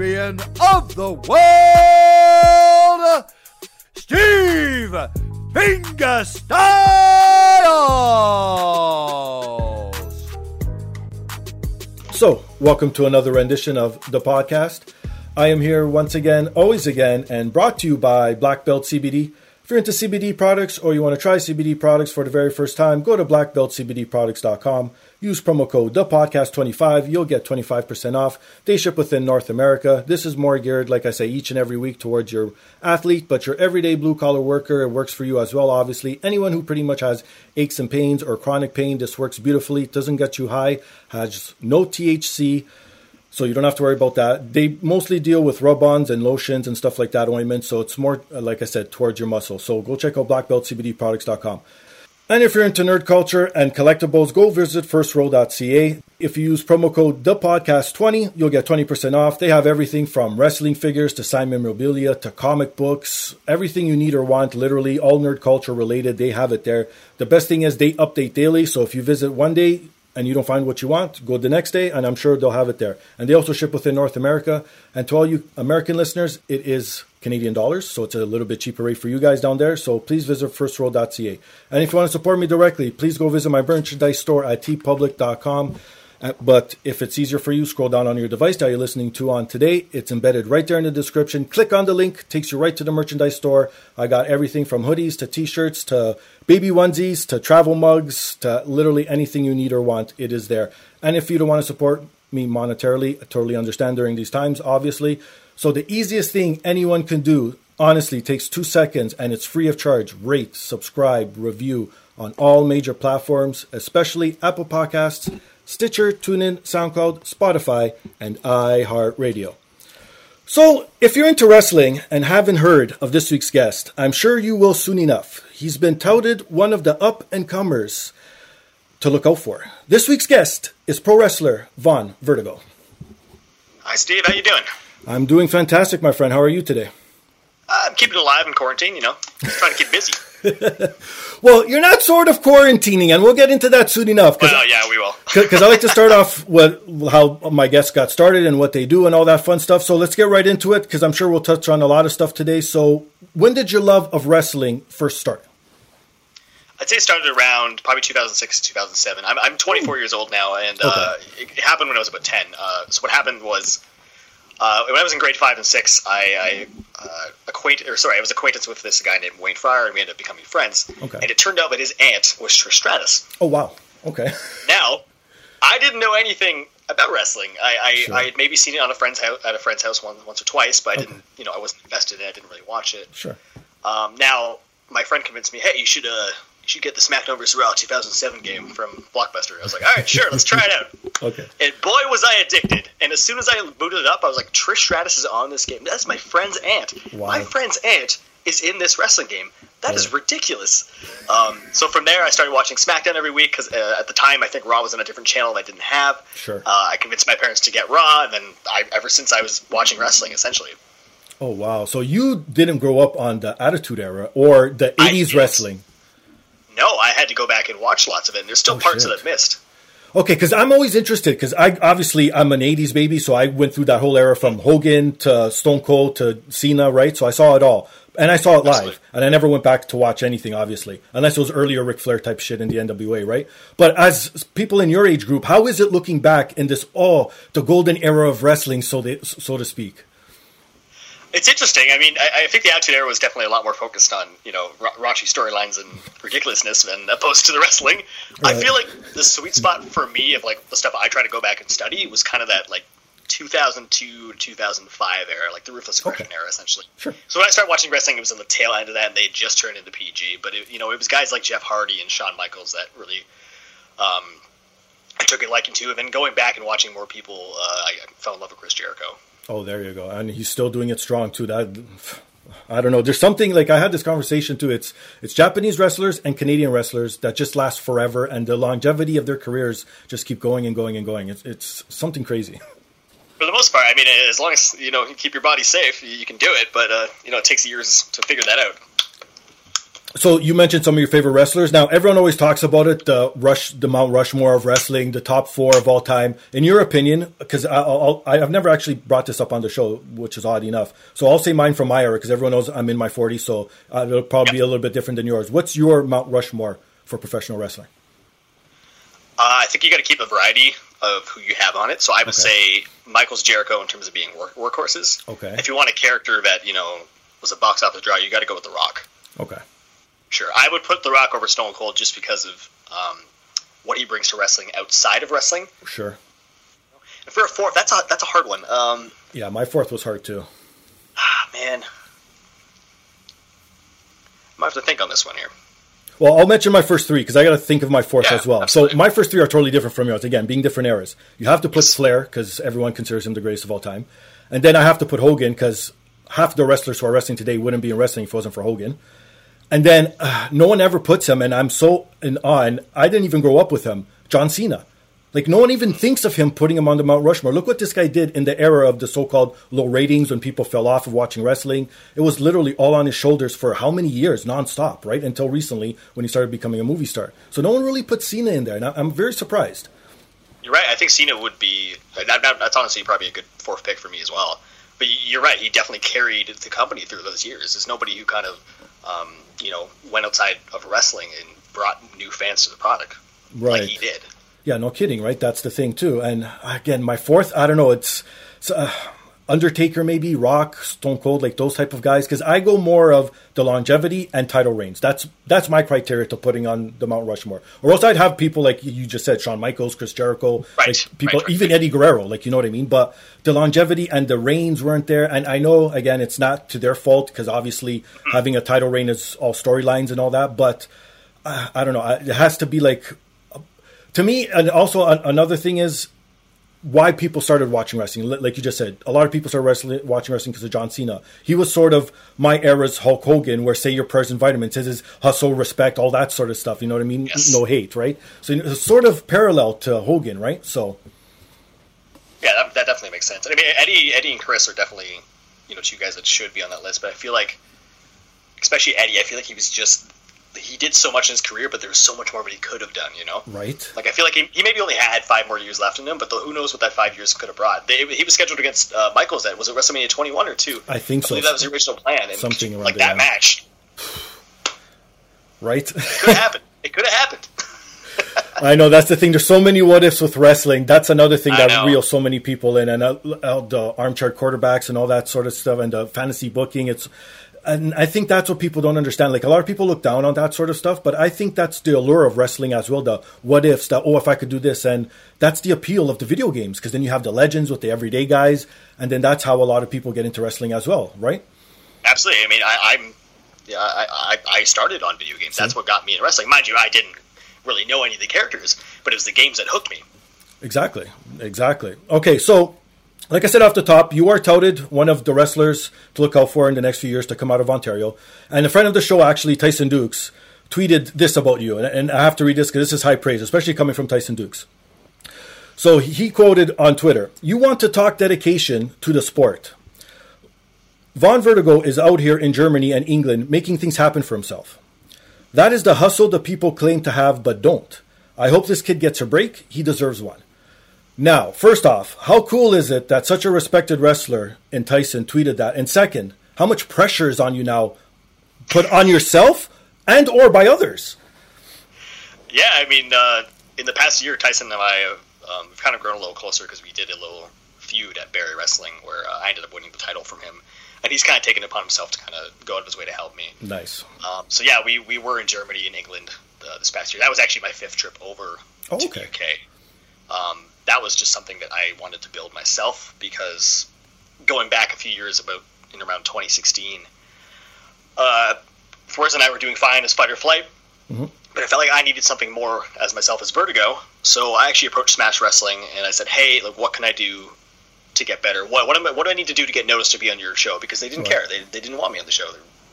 of the world, Steve Fingerstyles. So, welcome to another rendition of the podcast. I am here once again, always again, and brought to you by Black Belt CBD. If you're into CBD products or you want to try CBD products for the very first time, go to blackbeltcbdproducts.com. Use promo code Dapodcast25. You'll get 25% off. They ship within North America. This is more geared, like I say, each and every week towards your athlete, but your everyday blue collar worker. It works for you as well, obviously. Anyone who pretty much has aches and pains or chronic pain, this works beautifully. It doesn't get you high, has no THC. So you don't have to worry about that. They mostly deal with rub-ons and lotions and stuff like that, ointments. So it's more, like I said, towards your muscle. So go check out blackbeltcbdproducts.com. And if you're into nerd culture and collectibles, go visit firstrow.ca. If you use promo code DAPODCAST20, you'll get 20% off. They have everything from wrestling figures to signed memorabilia to comic books. Everything you need or want, literally all nerd culture related, they have it there. The best thing is they update daily. So if you visit one day, and you don't find what you want, go the next day, and I'm sure they'll have it there. And they also ship within North America. And to all you American listeners, it is Canadian dollars, so it's a little bit cheaper rate for you guys down there. So please visit firstrow.ca. And if you want to support me directly, please go visit my merchandise store at teepublic.com. Uh, But if it's easier for you, scroll down on your device that you're listening to on today. It's embedded right there in the description. Click on the link, takes you right to the merchandise store. I got everything from hoodies to t-shirts to baby onesies to travel mugs to literally anything you need or want. It is there. And if you don't want to support me monetarily, I totally understand during these times, obviously. So the easiest thing anyone can do, honestly, takes two seconds and it's free of charge. Rate, subscribe, review on all major platforms, especially Apple Podcasts, Stitcher, TuneIn, SoundCloud, Spotify, and iHeartRadio. So, if you're into wrestling and haven't heard of this week's guest, I'm sure you will soon enough. He's been touted one of the up and comers to look out for. This week's guest is pro wrestler Vaughn Vertigo. Hi, Steve. How you doing? I'm doing fantastic, my friend. How are you today? Uh, I'm keeping it alive in quarantine. You know, just trying to keep busy. Well, you're not sort of quarantining, and we'll get into that soon enough. Cause, Well, yeah, we will. because I like to start off with how my guests got started and what they do and all that fun stuff. So let's get right into it because I'm sure we'll touch on a lot of stuff today. So, when did your love of wrestling first start? I'd say it started around probably 2006, 2007. I'm, I'm 24 years old now, and uh, it, it happened when I was about 10. Uh, so what happened was uh, when I was in grade five and six, I, I uh, acquaint or sorry, I was acquaintance with this guy named Wayne Fryer, and we ended up becoming friends. Okay. And it turned out that his aunt was Trish Stratus. Oh wow, okay, Now, I didn't know anything about wrestling. I, I, Sure. I had maybe seen it on a friend's house at a friend's house once, once or twice, but I didn't. You know, I wasn't invested in. it. I didn't really watch it. sure. Um, now, my friend convinced me, hey, you should uh, should get the SmackDown vs. Raw 2007 game from Blockbuster. I was like, all right, sure, let's try it out. Okay. And boy, was I addicted! And as soon as I booted it up, I was like, Trish Stratus is on this game. That's my friend's aunt. Wow. My friend's aunt is in this wrestling game. That is Yeah. ridiculous. Um, so from there, I started watching SmackDown every week because uh, at the time, I think Raw was on a different channel that I didn't have. Sure. Uh, I convinced my parents to get Raw, and then I, ever since I was watching wrestling, essentially. Oh wow. So you didn't grow up on the Attitude Era or the '80s didn't. wrestling? No, I had to go back and watch lots of it. And there's still Oh, parts shit. that I've missed. Okay, because I'm always interested because I obviously I'm an '80s baby, so I went through that whole era from Hogan to Stone Cold to Cena, right? So I saw it all, and I saw it live, Absolutely. and I never went back to watch anything, obviously, unless it was earlier Ric Flair type shit in the NWA, right? But as people in your age group, how is it looking back in this oh the golden era of wrestling, so they, so to speak? It's interesting. I mean, I, I think the Attitude Era was definitely a lot more focused on you know ra- raunchy storylines and ridiculousness than opposed to the wrestling. I feel like the sweet spot for me of like the stuff I try to go back and study was kind of that like 2002 to 2005 era, like the Ruthless Aggression Okay. era, essentially. Sure. So when I started watching wrestling, it was on the tail end of that, and they had just turned into PG. But it, you know, it was guys like Jeff Hardy and Shawn Michaels that really um, I took a liking to. And then going back and watching more people, uh, I fell in love with Chris Jericho. Oh, there you go. And he's still doing it strong too. That I don't know. There's something like I had this conversation too. It's it's Japanese wrestlers and Canadian wrestlers that just last forever, and the longevity of their careers just keep going and going and going. It's it's something crazy. For the most part, I mean, as long as you know you keep your body safe, you can do it. But uh, you know, it takes years to figure that out. So you mentioned some of your favorite wrestlers. Now everyone always talks about it, the Rush, the Mount Rushmore of wrestling, the top four of all time. In your opinion, because I've never actually brought this up on the show, which is odd enough. So I'll say mine from my era because everyone knows I'm in my 40s, so uh, it'll probably be a little bit different than yours. What's your Mount Rushmore for professional wrestling? Uh, I think you got to keep a variety of who you have on it. So I would Okay. say Michaels Jericho in terms of being work- workhorses. Okay. If you want a character that you know was a box office draw, you got to go with The Rock. Okay. Sure, I would put The Rock over Stone Cold just because of um, what he brings to wrestling outside of wrestling. Sure. And for a fourth, that's a that's a hard one. Um, Yeah, my fourth was hard too. ah, man, I might have to think on this one here. Well, I'll mention my first three because I got to think of my fourth Yeah, as well. absolutely. So my first three are totally different from yours. Again, being different eras. You have to put Flair because everyone considers him the greatest of all time, and then I have to put Hogan because half the wrestlers who are wrestling today wouldn't be in wrestling if it wasn't for Hogan. And then uh, no one ever puts him, and I'm so in awe. And I didn't even grow up with him. John Cena. Like no one even thinks of him putting him on the Mount Rushmore. Look what this guy did in the era of the so-called low ratings when people fell off of watching wrestling. It was literally all on his shoulders for how many years, nonstop, right? Until recently when he started becoming a movie star. So no one really put Cena in there, and I'm very surprised. You're right. I think Cena would be. That, that, that's honestly probably a good fourth pick for me as well. But you're right. He definitely carried the company through those years. There's nobody who kind of, um, you know, went outside of wrestling and brought new fans to the product Right. like he did. Yeah, no kidding, right? That's the thing too. And again, my fourth, I don't know, it's, it's uh, Undertaker, maybe Rock, Stone Cold, like those type of guys. Because I go more of the longevity and title reigns. That's that's my criteria to putting on the Mount Rushmore. Or else I'd have people like you just said, Shawn Michaels, Chris Jericho, Right, like people, right, right, even. Eddie Guerrero, like you know what I mean. But the longevity and the reigns weren't there. And I know again, it's not to their fault because obviously having a title reign is all storylines and all that. But uh, I don't know. It has to be like to me, and also an, another thing is why people started watching wrestling. Like you just said, a lot of people started wrestling, watching wrestling because of John Cena. He was sort of my era's Hulk Hogan, where say your prayers and vitamins, his is hustle, respect, all that sort of stuff. You know what I mean? Yes. No hate, right? So it's sort of parallel to Hogan, right? So Yeah, that, that definitely makes sense. I mean, Eddie, Eddie and Chris are definitely, you know, two guys that should be on that list. But I feel like, especially Eddie, I feel like he was just he did so much in his career, but there was so much more that he could have done. You know, right, like I feel like he, he maybe only had five more years left in him, but the, who knows what that five years could have brought. They, he was scheduled against uh, Michaels. Then was it WrestleMania 21 or two? I think I so. that was the original plan. And Something around like that yeah. match right. it could have happened. It could have happened. I know that's the thing. There's so many what ifs with wrestling. That's another thing I that know. reels so many people in, and uh, uh, the armchair quarterbacks and all that sort of stuff, and the fantasy booking. It's, and I think that's what people don't understand. Like a lot of people look down on that sort of stuff, but I think that's the allure of wrestling as well. The what ifs, the oh, if I could do this, and that's the appeal of the video games because then you have the legends with the everyday guys, and then that's how a lot of people get into wrestling as well, right? Absolutely. I mean, I, I'm yeah, I, I, I started on video games. That's what got me into wrestling. Mind you, I didn't really know any of the characters, but it was the games that hooked me. Exactly. Exactly. Okay, so like I said off the top, you are touted one of the wrestlers to look out for in the next few years to come out of Ontario. And a friend of the show, actually, Tyson Dukes, tweeted this about you. And, I have to read this because this is high praise, especially coming from Tyson Dukes. So he quoted on Twitter You want to talk dedication to the sport. Vaughn Vertigo is out here in Germany and England making things happen for himself. That is the hustle the people claim to have but don't. I hope this kid gets a break. He deserves one. Now, first off, how cool is it that such a respected wrestler in Tyson tweeted that? And second, how much pressure is on you now put on yourself and or by others? Yeah, I mean, uh, in the past year, Tyson and I have um, we've kind of grown a little closer because we did a little feud at Barrie Wrestling where uh, I ended up winning the title from him, and he's kind of taken it upon himself to kind of go out of his way to help me. Nice. Um, so yeah, we, we were in Germany and England uh, this past year. That was actually my fifth trip over oh, to okay. the UK. Um, that was just something that I wanted to build myself because going back a few years, about in around 2016, uh, Forrest and I were doing fine as Fight or Flight, mm-hmm. but I felt like I needed something more as myself as Vertigo. So I actually approached Smash Wrestling and I said, "Hey, like, what can I do to get better? What what, am I, what do I need to do to get noticed to be on your show?" Because they didn't Right. care. They, they didn't want me on the show.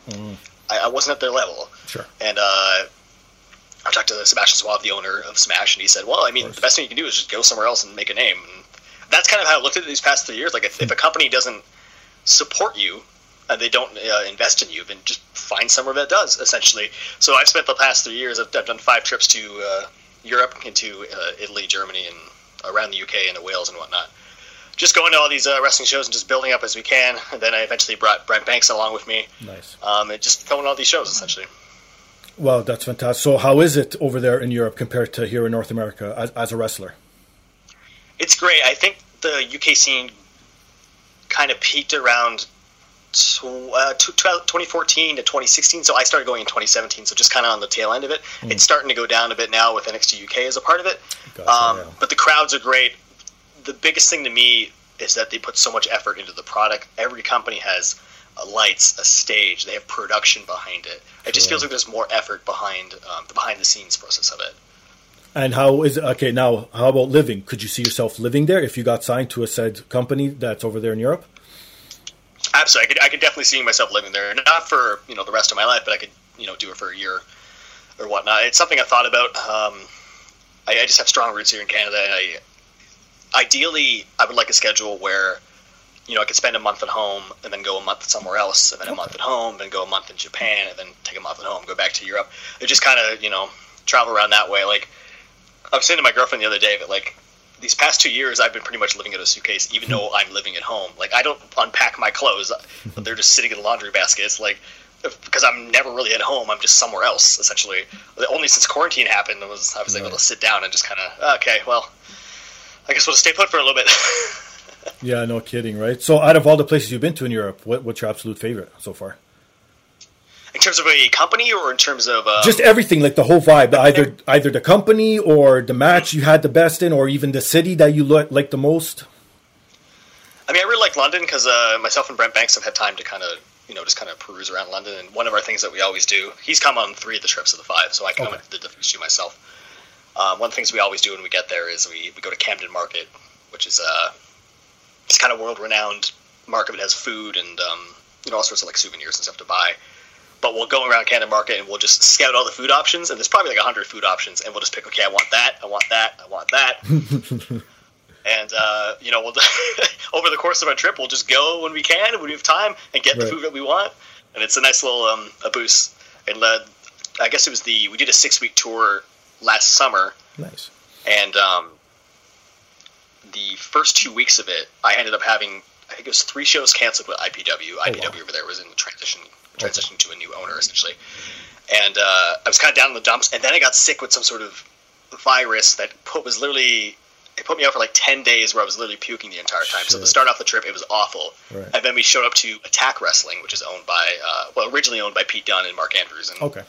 Mm, I, I wasn't at their level. sure. And uh, I talked to Sebastian Suave, the owner of Smash, and he said, "Well, I mean, the best thing you can do is just go somewhere else and make a name." And that's kind of how I looked at it these past three years. Like, if, if a company doesn't support you and they don't uh, invest in you, then just find somewhere that does. Essentially, so I've spent the past three years. I've, I've done five trips to uh, Europe, into uh, Italy, Germany, and around the UK and to Wales and whatnot. Just going to all these uh, wrestling shows and just building up as we can. And then I eventually brought Brent Banks along with me, Nice. um, and just going to all these shows essentially. Well, that's fantastic. So, how is it over there in Europe compared to here in North America as, as a wrestler? It's great. I think the UK scene kind of peaked around tw- uh, tw- 2014 to 2016. So I started going in 2017. So just kind of on the tail end of it. It's starting to go down a bit now with NXT UK as a part of it. Gotcha, um, yeah. But the crowds are great. The biggest thing to me is that they put so much effort into the product. Every company has lights, a stage. They have production behind it. It just Sure. feels like there's more effort behind um, the behind the scenes process of it. And how is it? Okay, now, how about living? Could you see yourself living there if you got signed to a said company that's over there in Europe? Absolutely, I could, I could definitely see myself living there. Not for you know the rest of my life, but I could you know do it for a year or whatnot. It's something I thought about. Um, I, I just have strong roots here in Canada, and I ideally I would like a schedule where you know I could spend a month at home and then go a month somewhere else, and then a month at home, then go a month in Japan, and then take a month at home, go back to Europe. It just kind of you know travel around that way. Like I was saying to my girlfriend the other day that like these past two years I've been pretty much living in a suitcase, even though I'm living at home. Like I don't unpack my clothes; but they're just sitting in the laundry baskets. Like because I'm never really at home. I'm just somewhere else essentially. Only since quarantine happened was I was able to sit down and just kind of okay, well, I guess we'll stay put for a little bit. Yeah, no kidding, right? So, out of all the places you've been to in Europe, what, what's your absolute favorite so far? in terms of a company or in terms of um, Just everything, like the whole vibe. Either either the company or the match you had the best in, or even the city that you like the most. I mean, I really like London because uh, myself and Brent Banks have had time to kind of, you know, just kind of peruse around London. And one of our things that we always do, he's come on three of the trips of the five, so I come Okay. the first two myself. Um, one of the things we always do when we get there is we, we go to Camden Market, which is uh, it's kind of world renowned market that has food and um, you know all sorts of like souvenirs and stuff to buy. But we'll go around Camden Market and we'll just scout all the food options, and there's probably like hundred food options, and we'll just pick. Okay, I want that. I want that. I want that. And uh, you know, we'll over the course of our trip, we'll just go when we can, when we have time, and get Right. the food that we want. And it's a nice little um, a boost. And uh, I guess it was the we did a six week tour last summer, Nice. and um, the first two weeks of it, I ended up having I think it was three shows canceled with IPW. IPW over there was in the transition transitioning to a new owner essentially, and uh, I was kind of down in the dumps. And then I got sick with some sort of virus that put was literally it put me out for like ten days where I was literally puking the entire time. So to start off the trip, it was awful. Right. And then we showed up to Attack Wrestling, which is owned by uh, well originally owned by Pete Dunne and Mark Andrews and Okay.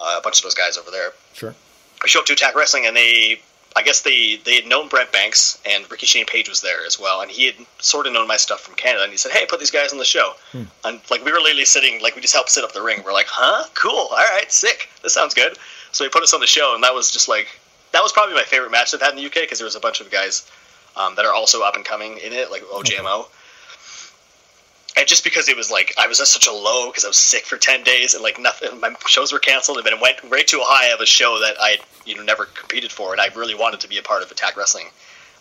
uh, a bunch of those guys over there. Sure. I showed up to Attack Wrestling, and they, I guess they they had known Brent Banks, and Ricky Shane Page was there as well, and he had sort of known my stuff from Canada, and he said, "Hey, put these guys on the show." And like we were literally sitting, like we just helped set up the ring. We're like, "Huh? Cool. All right, sick. This sounds good." So he put us on the show, and that was just like that was probably my favorite match they've had in the UK because there was a bunch of guys um, that are also up and coming in it, like OJMO. And just because it was like I was at such a low because I was sick for ten days and like nothing, my shows were canceled, and then it went right to a high of a show that I you know never competed for, and I really wanted to be a part of Attack Wrestling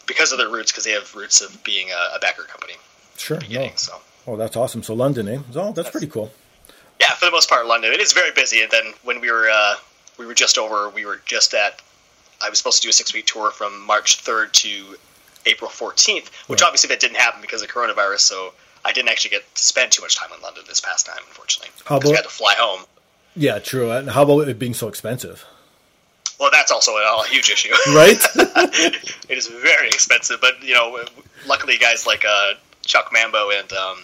because of their roots, because they have roots of being a, a backer company. Sure. Beginning, No. so Oh, that's awesome. So London, eh? Oh, that's pretty cool. Yeah, for the most part, London. It is very busy, and then when we were uh, we were just over, we were just at. I was supposed to do a six week tour from March third to April fourteenth, which Right. obviously that didn't happen because of coronavirus. So I didn't actually get to spend too much time in London this past time, unfortunately, How because we had to fly home. Yeah, true. And how about it being so expensive? Well, that's also a, a huge issue. Right? it is very expensive, but you know, luckily guys like uh, Chuck Mambo and um,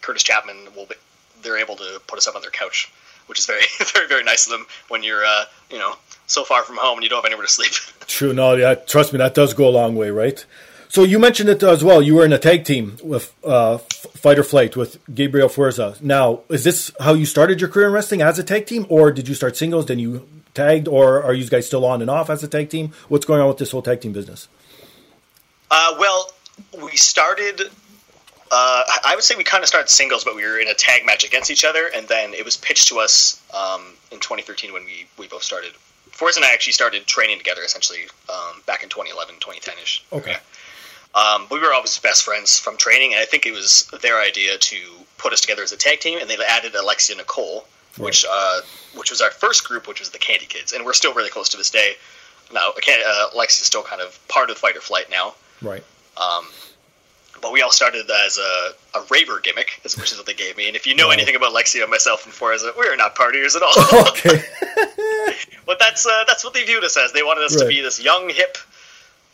Kurtis Chapman will be, they're able to put us up on their couch, which is very very very nice of them when you're uh, you know so far from home and you don't have anywhere to sleep. True. No, yeah. Trust me, that does go a long way, right? So you mentioned it as well. You were in a tag team with uh, Fight or Flight with Gabriel Fuerza. Now, is this how you started your career in wrestling as a tag team, or did you start singles then you tagged, or are you guys still on and off as a tag team? What's going on with this whole tag team business? Uh, well, we started. Uh, I would say we kind of started singles, but we were in a tag match against each other, and then it was pitched to us um, in 2013 when we, we both started. Forrest and I actually started training together essentially um, back in 2011, 2010 ish. Okay. Um, we were always best friends from training, and I think it was their idea to put us together as a tag team, and they added Alexia Nicole, which uh, which was our first group, which was the Candy Kids, and we're still really close to this day. Now, uh, Alexia's still kind of part of Fight or Flight now, Right. but we all started as a, a raver gimmick, is- which is what they gave me. And if you know Wow. anything about Lexia, myself, and Fuerza, we are not partiers at all. Okay. but that's uh, that's what they viewed us as. They wanted us to be this young, hip,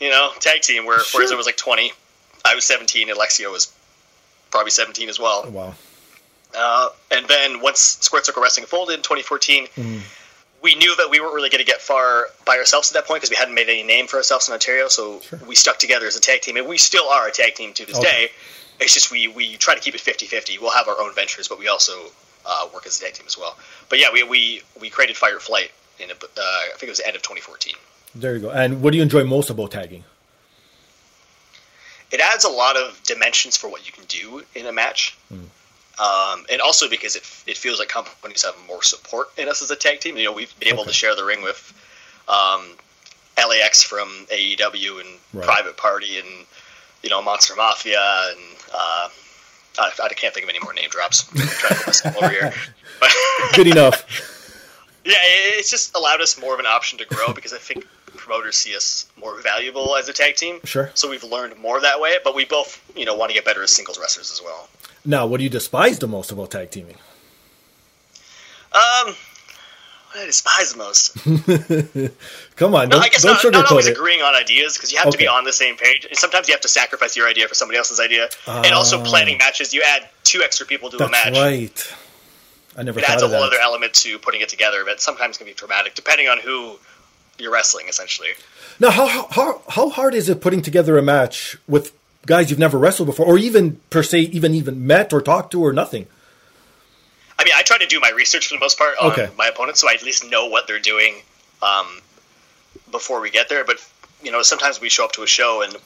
you know, tag team where Sure. Fuerza was like 20, I was 17, and Lexia was probably 17 as well. wow. Uh, and then once Squared Circle Wrestling folded in 2014, Mm-hmm. we knew that we weren't really going to get far by ourselves at that point because we hadn't made any name for ourselves in Ontario. So Sure. we stuck together as a tag team, and we still are a tag team to this Okay. day. It's just we, we try to keep it 50 50. We'll have our own ventures, but we also uh, work as a tag team as well. But yeah, we, we, we created Fire Flight in, a, uh, I think it was the end of 2014. There you go. And what do you enjoy most about tagging? it adds a lot of dimensions for what you can do in a match. Um, and also because it, it feels like companies have more support in us as a tag team. You know, we've been able Okay. to share the ring with um, LAX from AEW and Right. Private Party and, you know, Monster Mafia and uh, I, I can't think of any more name drops. I'm trying to over here. But Good enough. yeah, it- it's just allowed us more of an option to grow because I think promoters see us more valuable as a tag team. Sure. So we've learned more that way, but we both, you know, want to get better as singles wrestlers as well. Now, what do you despise the most about tag teaming? Um, what I despise the most. Come on, No, don't, I guess don't not, not always it. agreeing on ideas because you have to be on the same page. And sometimes you have to sacrifice your idea for somebody else's idea. and also Ah. planning matches, you add two extra people to a match. right. I never It thought adds a whole that. other element to putting it together, but sometimes can be dramatic depending on who you're wrestling. Essentially, Now, how, how how hard is it putting together a match with guys you've never wrestled before, or even per se, even even met or talked to, or nothing? I mean, I try to do my research for the most part on Okay. my opponents, so I at least know what they're doing um, before we get there. But you know, sometimes we show up to a show and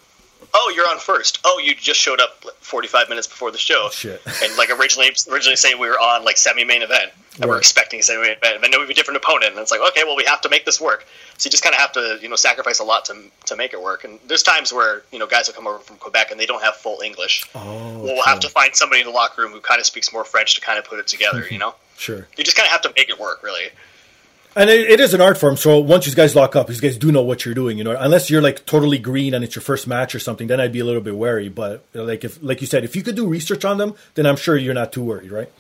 oh, you're on first. Oh, you just showed up 45 minutes before the show. Shit. And like originally, originally saying we were on like semi-main event, and we're Right. expecting a semi-main event, and then we have a different opponent, and it's like okay, well, we have to make this work. So you just kind of have to you know sacrifice a lot to to make it work. And there's times where you know guys will come over from Quebec and they don't have full English. Oh, well, have to find somebody in the locker room who kind of speaks more French to kind of put it together. You know Sure. you just kind of have to make it work, really. And it, it is an art form. So once you guys lock up, you guys do know what you're doing. You know, unless you're like totally green and it's your first match or something, then I'd be a little bit wary. But like if, like you said, if you could do research on them, then I'm sure you're not too worried, right?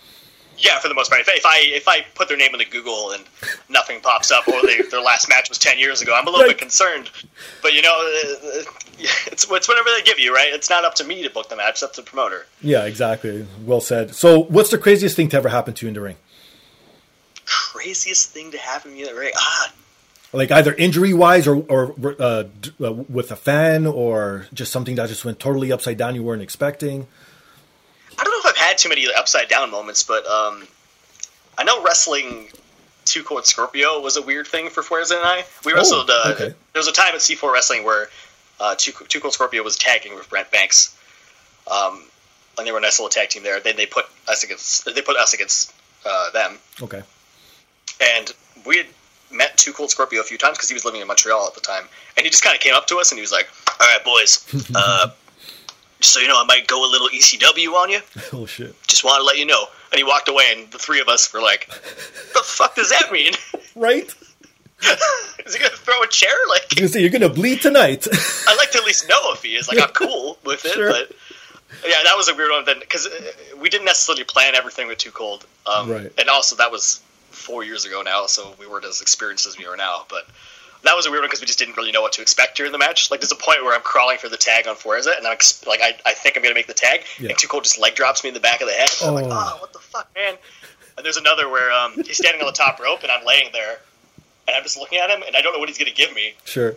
Yeah, for the most part. If, if I if I put their name into Google and nothing pops up, or they, their last match was ten years ago, I'm a little bit concerned. But you know, uh, it's it's whatever they give you, right? It's not up to me to book the match; it's up to the promoter. Yeah, exactly. Well said. So, what's the craziest thing to ever happen to you in the ring? Craziest thing to happen to me in the ring? Ah, Like either injury wise or or uh, uh, with a fan or just something that just went totally upside down you weren't expecting. I don't know if I've had too many upside down moments, but um, I know wrestling Two Cold Scorpio was a weird thing for Fuerza and I. We wrestled. uh, Oh, okay. There was a time at C4 Wrestling where uh, Two, Two Cold Scorpio was tagging with Brent Banks, um, and they were a nice little tag team there. Then they put us against they put us against uh, them, Okay. and we had met Two Cold Scorpio a few times because he was living in Montreal at the time, and he just kind of came up to us and he was like, "All right, boys." Uh, just so you know, I might go a little ECW on you Oh shit. just want to let you know And he walked away, and the three of us were like, "The fuck does that mean? Right? is he gonna throw a chair? Like, You say you're gonna bleed tonight. I'd like to at least know if he is. Like, I'm cool with it, Sure. but yeah, that was a weird one. Then because we didn't necessarily plan everything with Too Cold, um, Right. And also that was four years ago now, so we weren't as experienced as we are now. But that was a weird one because we just didn't really know what to expect during the match. Like, there's a point where I'm crawling for the tag on Fuerza, and I'm ex- like, I, I think I'm gonna make the tag, Yeah. and Too Cold just leg drops me in the back of the head. And I'm like, Oh. oh, what the fuck, man. And there's another where um, he's standing on the top rope, and I'm laying there, and I'm just looking at him, and I don't know what he's gonna give me. sure.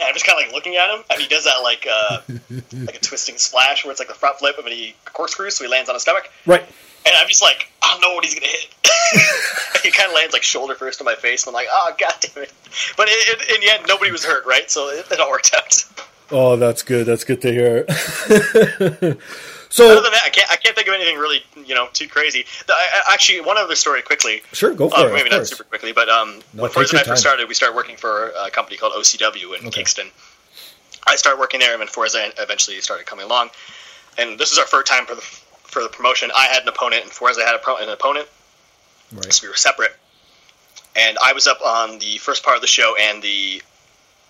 And I'm just kind of like looking at him, and he does that like uh, like a twisting splash where it's like the front flip, of a corkscrew, so he lands on his stomach. Right. And I'm just like, I don't know what he's gonna hit. he kind of lands like shoulder first on my face, and I'm like, oh god damn it! But it, it, in the end, nobody was hurt, right? So it, it all worked out. Oh, that's good. That's good to hear. so Other than that, I can't I can't think of anything really you know too crazy. I- actually, one other story quickly. sure, go for Uh, it. maybe not course. super quickly, but um, No, when Fuerza and I first started, we started working for a company called OCW in Okay. Kingston. I started working there, and then Fuerza eventually started coming along. And this is our first time for the for the promotion. I had an opponent, and Fuerza had a pro, an opponent, Right. so we were separate. And I was up on the first part of the show, and the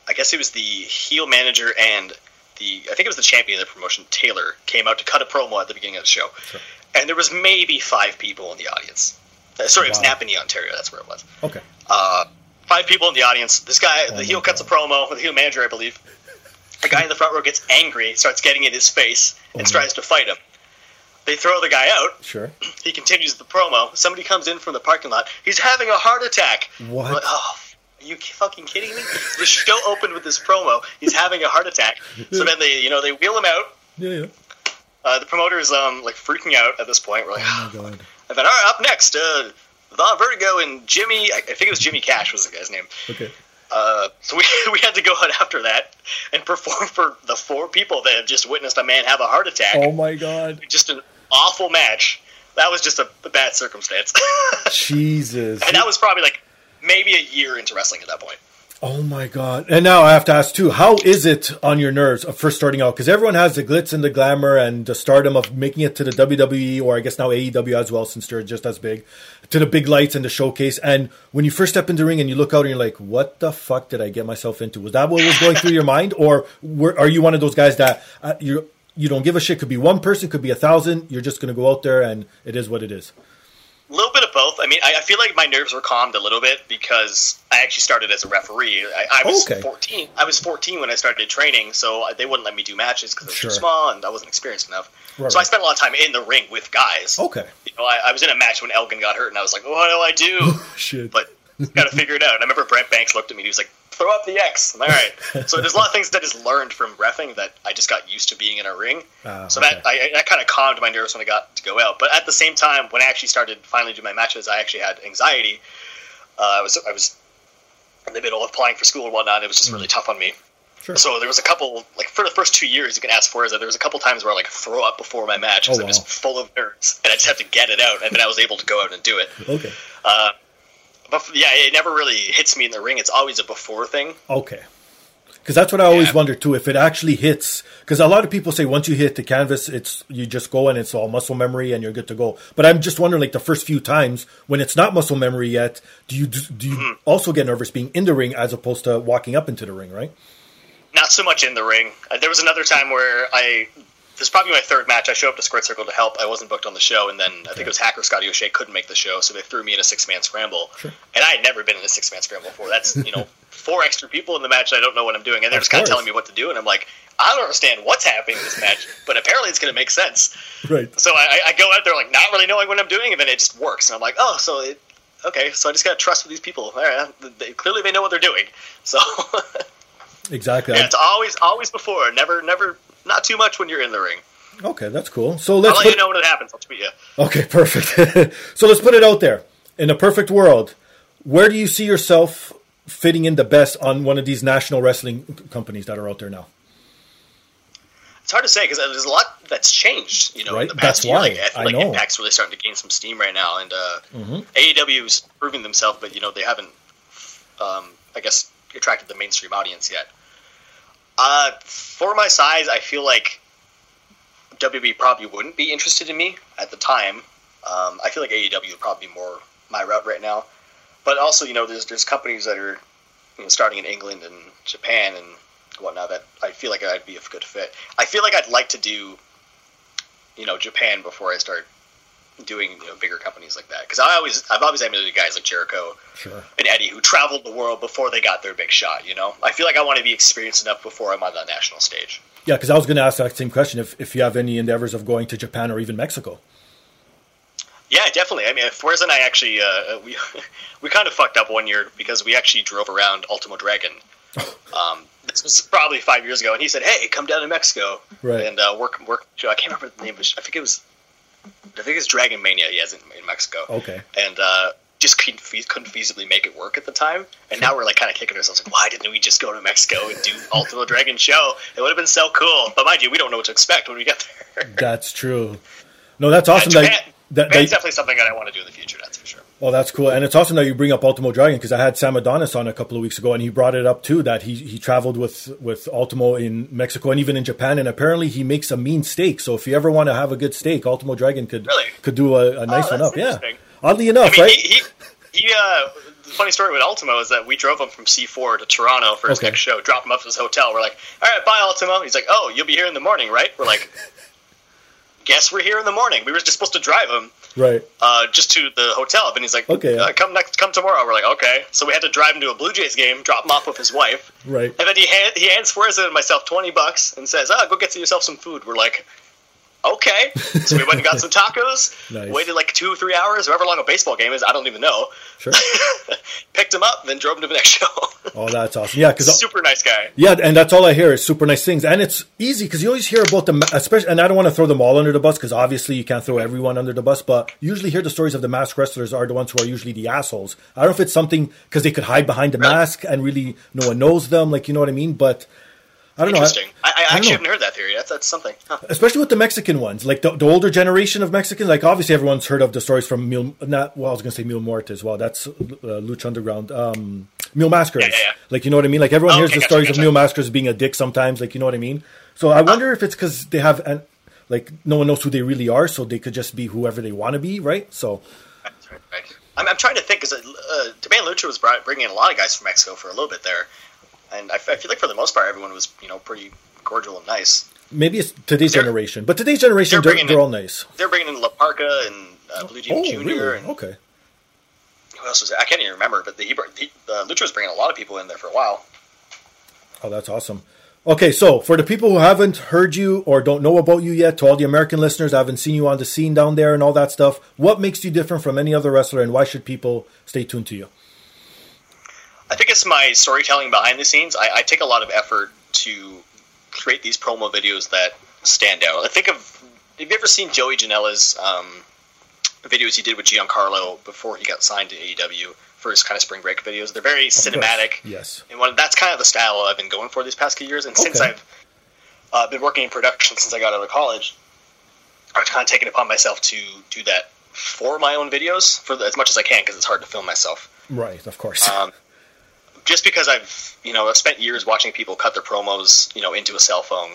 I guess it was the heel manager and the I think it was the champion of the promotion, Taylor, came out to cut a promo at the beginning of the show, Sure. and there was maybe five people in the audience. Uh, sorry, it was Wow. Napanee, Ontario. That's where it was Okay. uh, five people in the audience. This guy, Oh the heel cuts a promo, the heel manager, I believe. The guy in the front row gets angry, starts getting in his face, and Oh tries to fight him. They throw the guy out. Sure. He continues the promo. Somebody comes in from the parking lot. He's having a heart attack. What? Like, oh, are you fucking kidding me? The show opened with this promo. He's having a heart attack. So then they, you know, they wheel him out. Yeah, yeah. Uh, the promoter is um like freaking out at this point. We're like, Oh my god. and then all right, up next, uh, Vaughn Vertigo and Jimmy. I, I think it was Jimmy Cash was the guy's name. Okay. Uh, so we, we had to go out after that and perform for the four people that have just witnessed a man have a heart attack. Oh my god. Just an awful match. That was just a, a bad circumstance. Jesus. and that was probably like maybe a year into wrestling at that point. Oh my god! And now I have to ask too: How is it on your nerves of first starting out? Because everyone has the glitz and the glamour and the stardom of making it to the WWE or I guess now AEW as well, since they're just as big, to the big lights and the showcase. And when you first step in the ring and you look out and you're like, "What the fuck did I get myself into?" Was that what was going through your mind, or were, are you one of those guys that uh, you you don't give a shit? Could be one person, could be a thousand. You're just going to go out there and it is what it is. A little bit of both. I mean, I, I feel like my nerves were calmed a little bit because I actually started as a referee. I, I was Okay. 14. I was 14 when I started training, so they wouldn't let me do matches because I was Sure. too small and I wasn't experienced enough. Right, so I spent a lot of time in the ring with guys. Okay. You know, I, I was in a match when Elgin got hurt, and I was like, "What do I do?" Shit. but got to figure it out. And I remember Brent Banks looked at me. and He was like, "Throw up the X." All right. so there's a lot of things that I just learned from refing that I just got used to being in a ring. Ah, so okay. that I, that kind of calmed my nerves when I got to go out. But at the same time, when I actually started finally doing my matches, I actually had anxiety. Uh, I was I was in the middle of applying for school and whatnot. It was just really tough on me. Mm. Sure. So there was a couple, like for the first two years, you can ask for is that there was a couple times where I like throw up before my match because Oh, I'm wow. full of nerves and I just had to get it out, and then I was able to go out and do it. Okay. Uh, but yeah, it never really hits me in the ring. It's always a before thing. Okay. Because that's what I always Yeah. wonder too. If it actually hits, because a lot of people say once you hit the canvas, it's you just go and it's all muscle memory and you're good to go. But I'm just wondering, like the first few times when it's not muscle memory yet, do you do you Mm-hmm. also get nervous being in the ring as opposed to walking up into the ring, right? Not so much in the ring. Uh, there was another time where I. This is probably my third match. I show up to Squared Circle to help. I wasn't booked on the show, and then I think it was Hacker Scotty O'Shea couldn't make the show, so they threw me in a six man scramble. Sure. And I had never been in a six man scramble before. That's you know four extra people in the match. I don't know what I'm doing, and they're Of just kind of telling me what to do, and I'm like, I don't understand what's happening in this match, but apparently it's going to make sense. Right. So I, I go out there like not really knowing what I'm doing, and then it just works, and I'm like, oh, so it, okay, so I just got to trust with these people. All right, uh, they, clearly they know what they're doing. So Exactly. yeah, it's always always before, never never not too much when you're in the ring. okay, that's cool. So let's I'll let put, you know when it happens. I'll tweet you. Okay, perfect. so let's put it out there. In a perfect world, where do you see yourself fitting in the best on one of these national wrestling companies that are out there now? It's hard to say because there's a lot that's changed. You know, Right, in the past that's year. why. Like, I I like know. Mm-hmm. Impact's really starting to gain some steam right now, and uh, AEW is proving themselves, but you know they haven't, um, I guess, attracted the mainstream audience yet. Uh, for my size, I feel like WB probably wouldn't be interested in me at the time. Um, I feel like AEW would probably be more my route right now. But also, you know, there's there's companies that are you know starting in England and Japan and whatnot that I feel like I'd be a good fit. I feel like I'd like to do you know Japan before I start doing you know bigger companies like that because I always I've always emulated guys like Jericho Sure. and Eddie who traveled the world before they got their big shot. You know, I feel like I want to be experienced enough before I'm on the national stage. Yeah, because I was going to ask that same question if, if you have any endeavors of going to Japan or even Mexico. Yeah, definitely. I mean, Fuerza and I actually uh, we we kind of fucked up one year because we actually drove around Ultimo Dragon. Um, this was probably five years ago, and he said, "Hey, come down to Mexico Right. and uh, work work." I can't remember the name. Of it. I think it was I think it's Dragomania. He has in, in Mexico. Okay. and uh, just couldn't, couldn't feasibly make it work at the time. And now we're like kind of kicking ourselves like, why didn't we just go to Mexico and do Ultimo Dragon show? It would have been so cool. But mind you, we don't know what to expect when we get there. That's true. No, that's awesome. Japan, that, that, Japan's that, definitely something that I want to do in the future. That's for sure. oh, that's cool. And it's awesome that you bring up Ultimo Dragon because I had Sam Adonis on a couple of weeks ago and he brought it up too that he, he traveled with, with Ultimo in Mexico and even in Japan. And apparently he makes a mean steak. So if you ever want to have a good steak, Ultimo Dragon could, Really? could do a, a nice Oh, one up. Yeah. Oddly I enough, mean, right? he, he, he uh, the funny story with Ultimo is that we drove him from C4 to Toronto for his Okay. next show, dropped him off at his hotel. We're like, all right, bye, Ultimo. He's like, oh, you'll be here in the morning, right? We're like, guess we're here in the morning. We were just supposed to drive him right. uh, just to the hotel. And he's like, Okay, uh, come next, come tomorrow. We're like, okay. So we had to drive him to a Blue Jays game, drop him off with his wife, Right. and then he hand, he hands Fuerza and myself twenty bucks and says, "Ah, go get yourself some food." We're like, okay. So we went and got some tacos. Nice. Waited like two, three hours, however long a baseball game is. I don't even know. Sure. Picked him up, and then drove him to the next show. Oh, that's awesome. Yeah. Because Super nice guy. Yeah, and that's all I hear is super nice things, and it's easy because you always hear about the especially. And I don't want to throw them all under the bus because obviously you can't throw everyone under the bus, but you usually hear the stories of the mask wrestlers are the ones who are usually the assholes. I don't know if it's something because they could hide behind the mask and really no one knows them, like you know what I mean. But I don't know. Interesting. I, I, actually know. haven't heard that theory. That's that's something. Huh. especially with the Mexican ones, like the, the older generation of Mexicans. Like obviously everyone's heard of the stories from Mil. Not well, I was going to say Mil Muerte as well. That's uh, Lucha Underground. Um, Mil Mascaras. Yeah, yeah, yeah. Like you know what I mean. Like everyone Oh, hears okay, the gotcha, stories of gotcha. Mil Mascaras being a dick sometimes. Like you know what I mean. So I wonder if it's because they have an like no one knows who they really are, so they could just be whoever they want to be, right? So Right. I'm, I'm trying to think because uh, Japan Lucha was brought, bringing in a lot of guys from Mexico for a little bit there, and I, feel like for the most part everyone was you know pretty cordial and nice. maybe it's today's They're- generation, but today's generation they're they're, they're in- all nice. They're bringing in La Parca and uh, Blue Demon Oh, Jr. really? and Okay. who else was there? I can't even remember, but the, he, brought- uh, Lucha was bringing a lot of people in there for a while. Oh, that's awesome. Okay, so for the people who haven't heard you or don't know about you yet, to all the American listeners, I haven't seen you on the scene down there and all that stuff. What makes you different from any other wrestler, and why should people stay tuned to you? I think it's my storytelling behind the scenes. I, I take a lot of effort to create these promo videos that stand out. I think of. Have you ever seen Joey Janela's um, videos he did with Giancarlo before he got signed to AEW for his kind of spring break videos? They're very cinematic. Yes. And one, that's kind of the style I've been going for these past few years. And since I've uh, been working in production since I got out of college, I've kind of taken it upon myself to do that for my own videos for the, as much as I can because it's hard to film myself. Right, of course. Um, just because I've you know I've spent years watching people cut their promos you know into a cell phone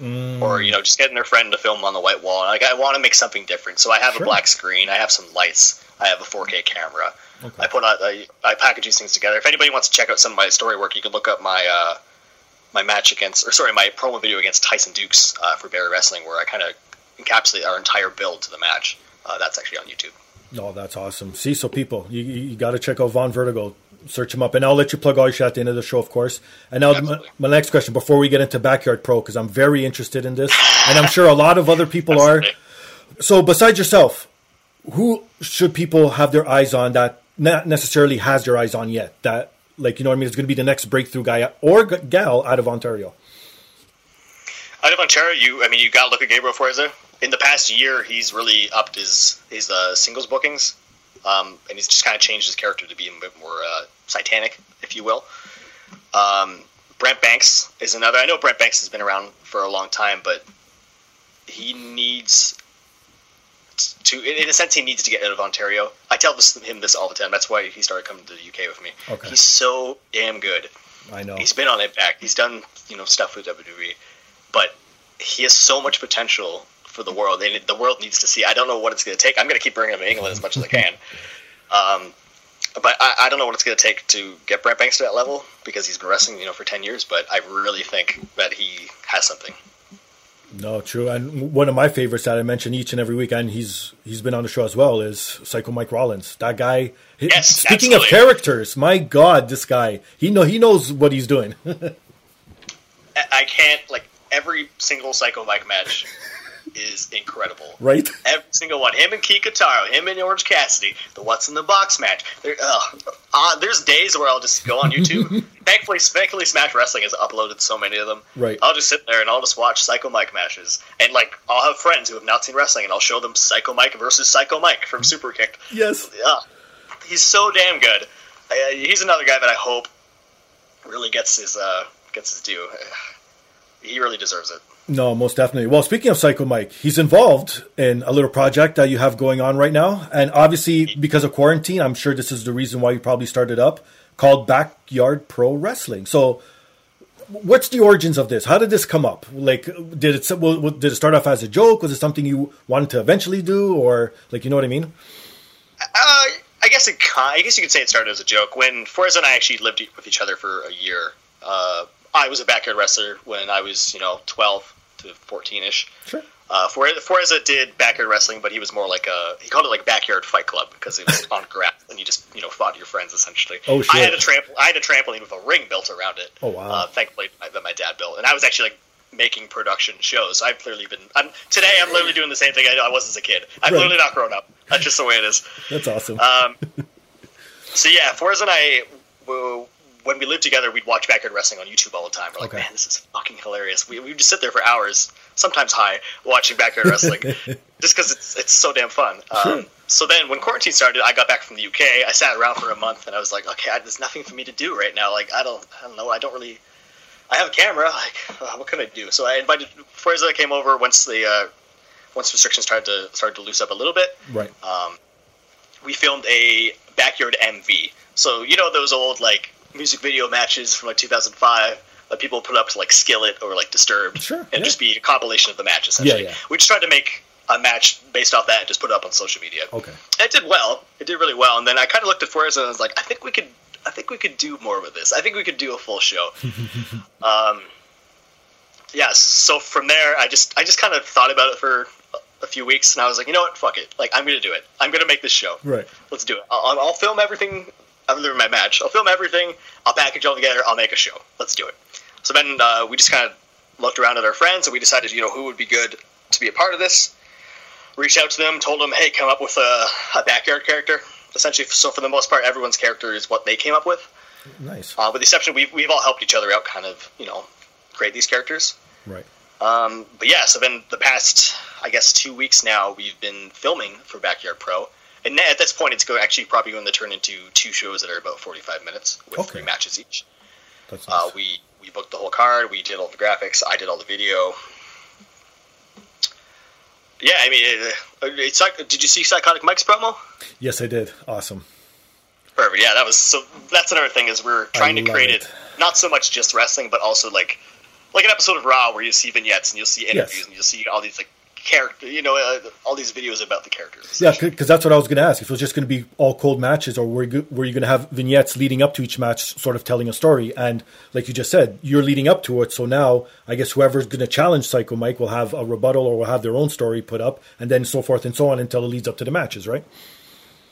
Mm, or you know just getting their friend to film on the white wall. Like I want to make something different, so I have Sure. a black screen, I have some lights, I have a 4K camera. Okay. I put out I, I package these things together. If anybody wants to check out some of my story work, you can look up my uh, my match against or sorry my promo video against Tyson Dukes uh, for Barrie Wrestling, where I kind of encapsulate our entire build to the match. Uh, that's actually on YouTube. No, that's awesome. See, so people, you, you, you got to check out Vaughn Vertigo. Search him up, and I'll let you plug all your shit at the end of the show, of course. And now, my, my next question before we get into Backyard Pro, because I'm very interested in this, and I'm sure a lot of other people are. So, besides yourself, who should people have their eyes on that not necessarily has their eyes on yet? That, like, you know what I mean? Is going to be the next breakthrough guy or g- gal out of Ontario. Out of Ontario, you I mean you got to look at Gabriel Fuerza. In the past year, he's really upped his his uh, singles bookings, um, and he's just kind of changed his character to be a bit more uh, satanic, if you will. Um, Brent Banks is another. I know Brent Banks has been around for a long time, but he needs to, in a sense, he needs to get out of Ontario. I tell this, him this all the time. That's why he started coming to the UK with me. Okay. He's so damn good. I know. He's been on Impact. He's done you know stuff with WWE, but he has so much potential for the world. And the world needs to see. I don't know what it's going to take. I'm going to keep bringing him to England as much as I can. Um, but I, I, don't know what it's going to take to get Brent Banks to that level because he's been wrestling, you know, for ten years. But I really think that he has something. No, true. And one of my favorites that I mention each and every week, and he's he's been on the show as well, is Psycho Mike Rollins. That guy. Yes, speaking absolutely. of characters, my God, this guy he know he knows what he's doing. I can't like every single Psycho Mike match is incredible. Right? Every single one. Him and Kikutaro, him and Orange Cassidy, the What's in the Box match. There, uh, uh, there's days where I'll just go on YouTube. thankfully, thankfully, Smash Wrestling has uploaded so many of them. Right. I'll just sit there and I'll just watch Psycho Mike matches. And, like, I'll have friends who have not seen wrestling, and I'll show them Psycho Mike versus Psycho Mike from Super Kick. yes. Uh, he's so damn good. Uh, he's another guy that I hope really gets his uh, gets his due. He really deserves it. No, most definitely. Well, speaking of Psycho Mike, he's involved in a little project that you have going on right now, and obviously because of quarantine, I'm sure this is the reason why you probably started up called Backyard Pro Wrestling. So, what's the origins of this? How did this come up? Like, did it did it start off as a joke? Was it something you wanted to eventually do, or like you know what I mean? Uh, I guess it. I guess you could say it started as a joke. When Fuerza and I actually lived with each other for a year, uh, I was a backyard wrestler when I was, you know, twelve to fourteen ish. Sure. Uh, Fuerza did backyard wrestling, but he was more like a he called it like backyard fight club because it was on grass and you just you know fought your friends essentially. Oh, shit. I had a tramp- I had a trampoline with a ring built around it. Oh, wow. Uh, thankfully, that my dad built, and I was actually like making production shows. I've clearly been. I'm, today, I'm literally doing the same thing I, I was as a kid. I'm Right. literally not grown up. That's just the way it is. That's awesome. Um, so yeah, Forrest and I, well, when we lived together, we'd watch backyard wrestling on YouTube all the time. We're like, Okay. man, this is fucking hilarious. We we would just sit there for hours, sometimes high, watching backyard wrestling, just because it's it's so damn fun. Um, so then, when quarantine started, I got back from the UK. I sat around for a month, and I was like, okay, I, there's nothing for me to do right now. Like, I don't, I don't know. I don't really. I have a camera. Like, uh, what can I do? So I invited Fuerza came over once the uh, once restrictions started to started to loose up a little bit right. um, we filmed a backyard MV. So you know those old like music video matches from like 2005 that people put up to like Skillet or like Disturbed, Sure, and yeah. just be a compilation of the match essentially. Yeah, yeah. We just tried to make a match based off that and just put it up on social media. Okay. And it did well. It did really well. And then I kind of looked at Fuerza and I was like, I think we could. I think we could do more with this. I think we could do a full show. um, yeah. So from there, I just I just kind of thought about it for a few weeks, and I was like, you know what, fuck it. Like I'm gonna do it. I'm gonna make this show. Right. Let's do it. I'll, I'll film everything other than my match. I'll film everything. I'll package it all together. I'll make a show. Let's do it. So then uh, we just kind of looked around at our friends, and we decided, you know, who would be good to be a part of this. Reached out to them, told them, hey, come up with a, a backyard character. Essentially, so for the most part, everyone's character is what they came up with. Nice. Uh, with the exception, we've, we've all helped each other out, kind of, you know, create these characters. Right. Um, but yeah, so then the past, I guess, two weeks now, we've been filming for Backyard Pro. And at this point, it's go actually probably going to turn into two shows that are about 45 minutes with Okay. three matches each. That's nice. Uh, we, we booked the whole card, we did all the graphics, I did all the video. Yeah, I mean, it, it's like, did you see Psychotic Mike's promo? yes, I did. Awesome. Perfect. Yeah, that was so. That's another thing is we're trying to create it. it. not so much just wrestling, but also like like an episode of Raw where you see vignettes and you'll see interviews Yes. and you'll see all these like character, you know, uh, all these videos about the characters. Yeah, because that's what I was going to ask. If it was just going to be all cold matches, or were you, were you going to have vignettes leading up to each match, sort of telling a story? And like you just said, you're leading up to it. So now, I guess whoever's going to challenge Psycho Mike will have a rebuttal or will have their own story put up, and then so forth and so on until it leads up to the matches, right?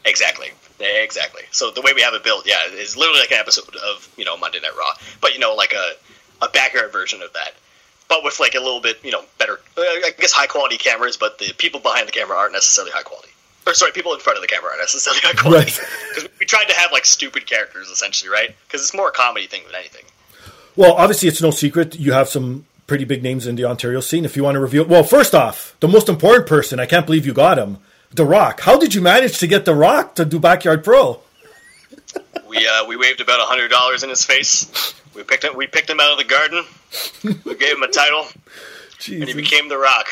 Exactly. Exactly. So the way we have it built, yeah, is literally like an episode of you know Monday Night Raw, but you know like a a backyard version of that, but with like a little bit you know better, I guess high quality cameras, but the people behind the camera aren't necessarily high quality. Or sorry, people in front of the camera aren't necessarily high quality. Right. Because we tried to have like stupid characters essentially, right? Because it's more a comedy thing than anything. Well, obviously, it's no secret you have some pretty big names in the Ontario scene. If you want to reveal, well, first off, the most important person, I can't believe you got him, The Rock. How did you manage to get The Rock to do Backyard Pro? We uh, we waved about hundred dollars in his face. We picked him. We picked him out of the garden. We gave him a title, and he became the Rock.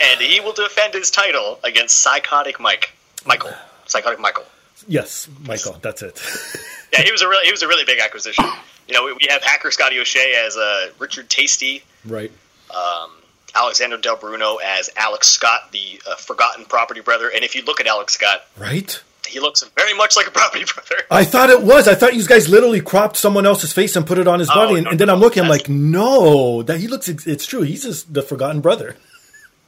And he will defend his title against Psychotic Mike, Michael, Psychotic Michael. Yes, Michael, that's it. Yeah, he was a really he was a really big acquisition. You know, we, we have hacker Scotty O'Shea as uh, Richard Tasty. right. Um, Alexander Del Bruno as Alex Scott, the uh, forgotten property brother. And if you look at Alex Scott, right, he looks very much like a property brother. I thought it was. I thought you guys literally cropped someone else's face and put it on his body, oh, and, no, and, then I'm looking. I'm like, no, that he looks. It's true. He's just the forgotten brother.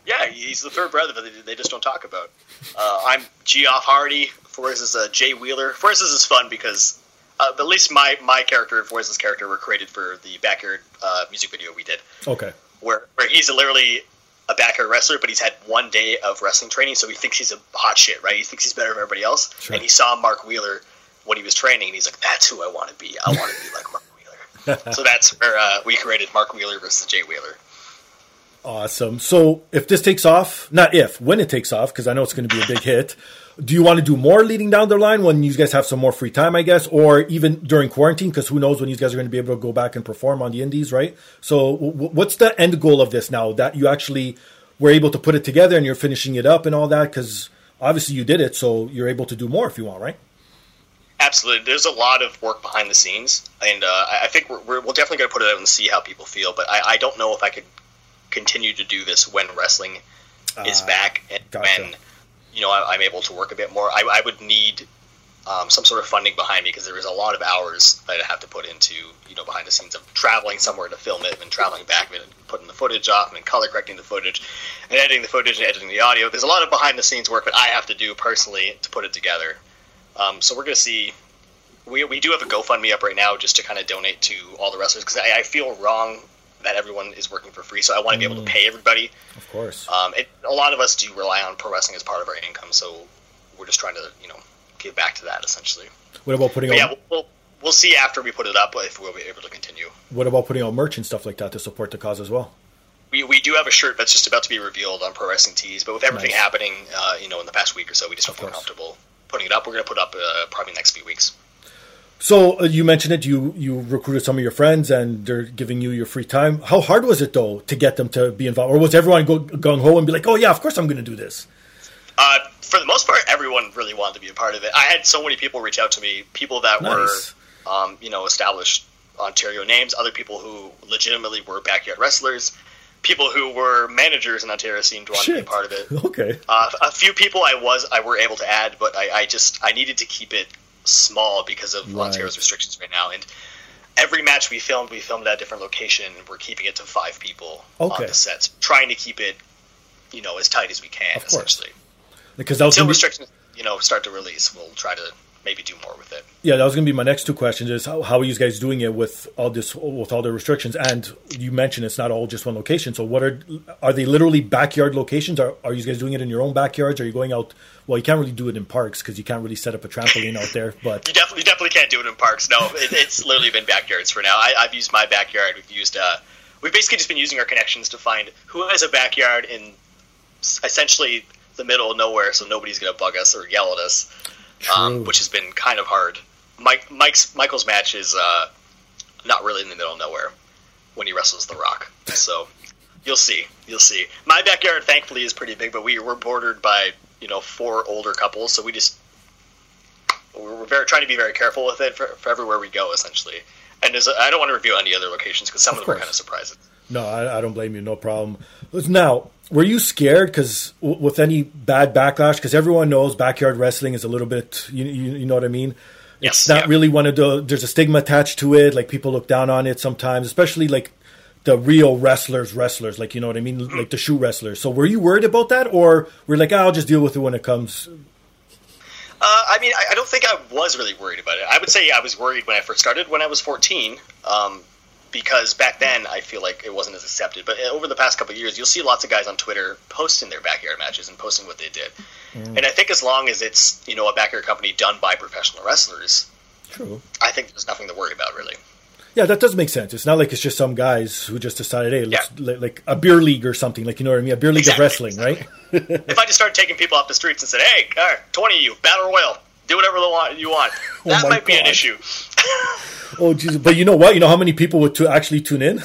Yeah, he's the third brother that they just don't talk about. Uh, I'm Geoff Hardy. Forrest is uh, Jay Wheeler. Forrest is fun because uh, at least my my character and Forrest's character were created for the backyard uh, music video we did. Okay. Where where he's literally a backyard wrestler, but he's had one day of wrestling training, so he thinks he's a hot shit, right? He thinks he's better than everybody else. Sure. And he saw Mark Wheeler when he was training, and he's like, "That's who I want to be. I want to be like Mark Wheeler." so that's where uh, we created Mark Wheeler versus Jay Wheeler. Awesome. So if this takes off, not if, when it takes off, because I know it's going to be a big hit, do you want to do more leading down the line when you guys have some more free time, I guess, or even during quarantine? Because who knows when you guys are going to be able to go back and perform on the indies, right? So w- what's the end goal of this now that you actually were able to put it together and you're finishing it up and all that? Because obviously you did it, so you're able to do more if you want, right? Absolutely. There's a lot of work behind the scenes, and uh, I think we're, we're, we're definitely going to put it out and see how people feel. But I, I don't know if I could continue to do this when wrestling uh, is ah, back and gotcha. when you know I, am able to work a bit more. I, I would need um, some sort of funding behind me because there is a lot of hours that I have to put into you know behind the scenes of traveling somewhere to film it and traveling back and putting the footage off and color correcting the footage and editing the footage and editing the audio. There's a lot of behind the scenes work that I have to do personally to put it together. Um, so we're going to see. We, we do have a GoFundMe up right now just to kind of donate to all the wrestlers because I, I feel wrong that everyone is working for free. So I want to be able to mm. pay everybody. Of course. Um, it, a lot of us do rely on pro wrestling as part of our income, so we're just trying to you know give back to that essentially. What about putting? But on... Yeah, we'll, we'll see after we put it up if we'll be able to continue. What about putting on merch and stuff like that to support the cause as well? We, we do have a shirt that's just about to be revealed on Pro Wrestling Tees, but with everything nice. happening, uh, you know, in the past week or so, we just don't feel comfortable putting it up. We're going to put up uh, probably next few weeks. So uh, you mentioned it. You you recruited some of your friends, and they're giving you your free time. How hard was it though to get them to be involved, or was everyone go gung ho and be like, "Oh yeah, of course I'm going to do this"? Uh, for the most part, everyone really wanted to be a part of it. I had so many people reach out to me, people that nice. were, um, you know, established Ontario names, other people who legitimately were backyard wrestlers, people who were managers in Ontario seemed to want Shit. to be a part of it. Okay. Uh, a few people I was I were able to add, but I, I just I needed to keep it small because of right. Ontario's restrictions right now. And every match we filmed, we filmed at a different location. We're keeping it to five people okay. on the sets, trying to keep it, you know, as tight as we can. Of essentially, because until be... restrictions, you know, start to release, we'll try to maybe do more with it. Yeah, that was going to be my next two questions: is how, how are you guys doing it with all this, with all the restrictions? And you mentioned it's not all just one location. So, what are are they literally backyard locations? Are are you guys doing it in your own backyards? Are you going out? Well, you can't really do it in parks because you can't really set up a trampoline out there. But you definitely, you definitely can't do it in parks. No, it, it's literally been backyards for now. I, have used my backyard. We've used. Uh, we've basically just been using our connections to find who has a backyard in essentially the middle of nowhere, so nobody's going to bug us or yell at us um, which has been kind of hard. Mike Mike's Michael's match is uh, not really in the middle of nowhere when he wrestles The Rock. So you'll see, you'll see. My backyard, thankfully, is pretty big, but we were bordered by you know four older couples, so we just we're very trying to be very careful with it for, for everywhere we go, essentially. And I don't want to review any other locations because some of, of them are kind of surprising. No, I, I, don't blame you. No problem. Now, were you scared because w- with any bad backlash? Because everyone knows backyard wrestling is a little bit, you, you, you know what I mean? Yes, it's not yeah. really one of the. There's a stigma attached to it. Like people look down on it sometimes, especially like the real wrestlers, wrestlers. Like you know what I mean, mm-hmm. like the shoe wrestlers. So were you worried about that, or we're like, oh, I'll just deal with it when it comes? Uh, I mean, I, I, don't think I was really worried about it. I would say I was worried when I first started when I was 14. Um, because back then I feel like it wasn't as accepted. But uh, over the past couple years, you'll see lots of guys on Twitter posting their backyard matches and posting what they did. Mm. And I think as long as it's you know a backyard company done by professional wrestlers, true. I think there's nothing to worry about really. Yeah, that does make sense. It's not like it's just some guys who just decided, hey, let's yeah. like a beer league or something. Like you know what I mean? A beer league exactly, of wrestling, exactly. right? if I just started taking people off the streets and said, hey, all right, twenty of you, battle royal, do whatever you want, oh that might God. be an issue. oh Jesus! But you know what? You know how many people would to actually tune in?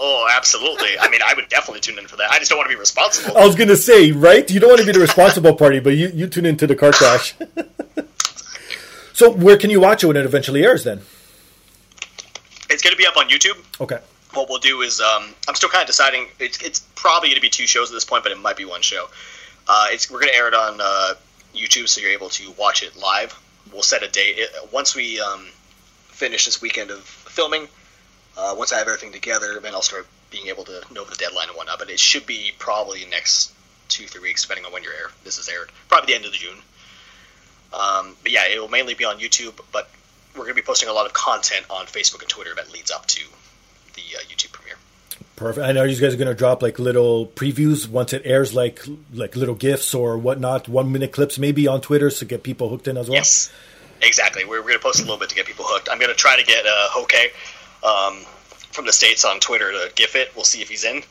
Oh, absolutely. I mean, I would definitely tune in for that. I just don't want to be responsible. I was going to say, right? You don't want to be the responsible party, but you, you tune into the car crash. so, where can you watch it when it eventually airs then? It's going to be up on YouTube. Okay. what we'll do is um, I'm still kind of deciding. It's, it's probably going to be two shows at this point, but it might be one show. Uh, it's we're going to air it on uh, YouTube, so you're able to watch it live. We'll set a date it, once we um, finish this weekend of filming. Uh, once I have everything together, then I'll start being able to know the deadline and whatnot. But it should be probably next two three weeks, depending on when your air this is aired. Probably the end of the June. Um, but yeah, it will mainly be on YouTube, but we're going to be posting a lot of content on Facebook and Twitter that leads up to the uh, YouTube premiere. Perfect. I know you guys are going to drop like little previews once it airs, like like little gifs or whatnot, one minute clips maybe on Twitter to get people hooked in as well. Yes, exactly. We're, we're going to post a little bit to get people hooked. I'm going to try to get uh, Hoke um, from the states on Twitter to gif it. We'll see if he's in.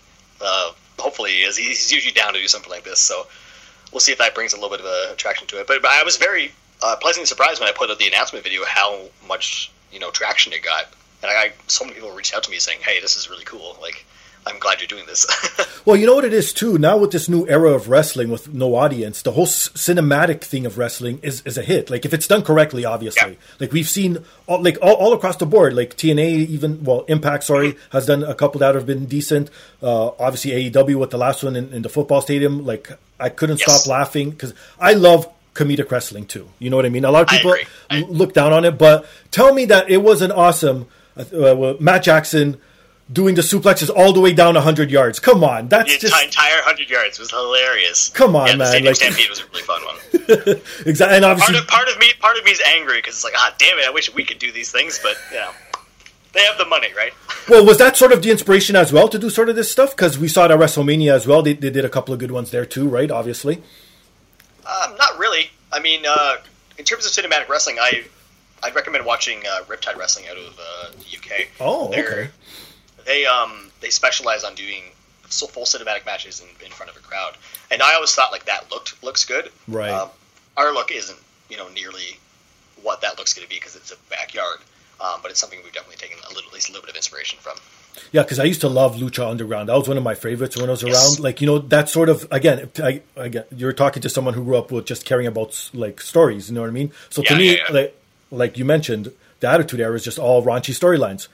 Uh, hopefully, he is. He's usually down to do something like this, so we'll see if that brings a little bit of a attraction to it. But, but I was very uh, pleasantly surprised when I put up the announcement video how much you know traction it got, and I, got so many people reached out to me saying, "Hey, this is really cool." Like. I'm glad you're doing this. well, you know what it is too. Now with this new era of wrestling with no audience, the whole cinematic thing of wrestling is, is a hit. Like if it's done correctly, obviously. Yeah. Like we've seen all, like all, all, across the board. Like TNA, even well, Impact, sorry, mm-hmm. has done a couple that have been decent. Uh, obviously AEW with the last one in, in, the football stadium. Like I couldn't yes. stop laughing because I love comedic wrestling too. You know what I mean? A lot of people I I... look down on it, but tell me that it wasn't awesome. Uh, Matt Jackson doing the suplexes all the way down 100 yards. Come on, that's the just entire 100 yards was hilarious. Come on, yeah, man! Stadium like... Stampede was a really fun one. exactly, and obviously part of, part of me, part of me is angry because it's like, ah, damn it, I wish we could do these things, but you know. They have the money, right? well, was that sort of the inspiration as well to do sort of this stuff? Because we saw it at WrestleMania as well. They, they did a couple of good ones there too, right? Obviously. Um, not really. I mean, uh, in terms of cinematic wrestling, I I'd recommend watching uh, Riptide Wrestling out of uh, the UK. Oh, They're, okay. They um they specialize on doing full cinematic matches in, in front of a crowd, and I always thought like that looked looks good. Right. Um, our look isn't you know nearly what that looks going to be because it's a backyard, um, but it's something we've definitely taken a little at least a little bit of inspiration from. Yeah, because I used to love Lucha Underground. That was one of my favorites when I was yes. around. Like you know, that sort of again, I, again, you're talking to someone who grew up with just caring about like stories. You know what I mean? So to me, yeah, yeah. like like you mentioned, the Attitude Era is just all raunchy storylines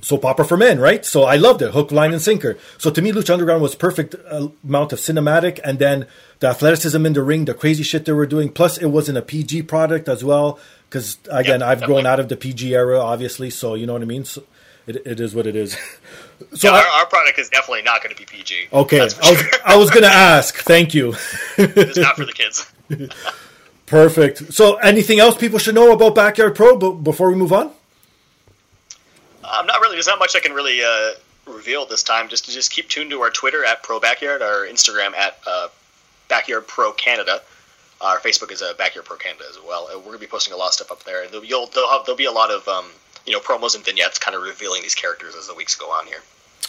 soap opera for men, right? So I loved it, hook, line, and sinker. So to me, Lucha Underground was perfect uh, amount of cinematic, and then the athleticism in the ring, the crazy shit they were doing. Plus, it wasn't a PG product as well, because again, yep, I've definitely. grown out of the PG era, obviously. So you know what I mean. So it, it is what it is. so yeah, our, our, product is definitely not going to be PG. Okay, I was, I was going to ask. Thank you. it's not for the kids. Perfect. So, anything else people should know about Backyard Pro before we move on? I'm not really. There's not much I can really uh, reveal this time. Just just keep tuned to our Twitter at Pro Backyard, our Instagram at uh, Backyard Pro Canada. Our Facebook is uh, Backyard Pro Canada as well. we're gonna be posting a lot of stuff up there, and there'll, you'll, there'll, have, there'll be a lot of um, you know promos and vignettes, kind of revealing these characters as the weeks go on here.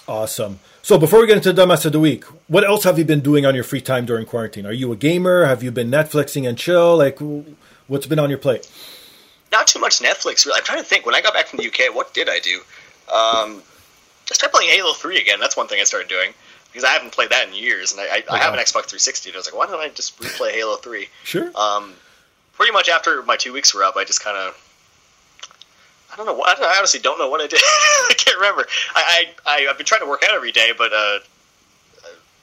Awesome. So before we get into the dumbass of the week, what else have you been doing on your free time during quarantine? Are you a gamer? Have you been Netflixing and chill? Like, what's been on your plate? Not too much Netflix. Really, I'm trying to think. When I got back from the UK, what did I do? Um, I started playing Halo Three again. That's one thing I started doing because I haven't played that in years, and I, I, I have an Xbox 360. And I was like, why don't I just replay Halo Three? Sure. Um, pretty much after my two weeks were up, I just kind of. I don't know. What, I honestly don't know what I did. I can't remember. I, I, I have been trying to work out every day, but uh,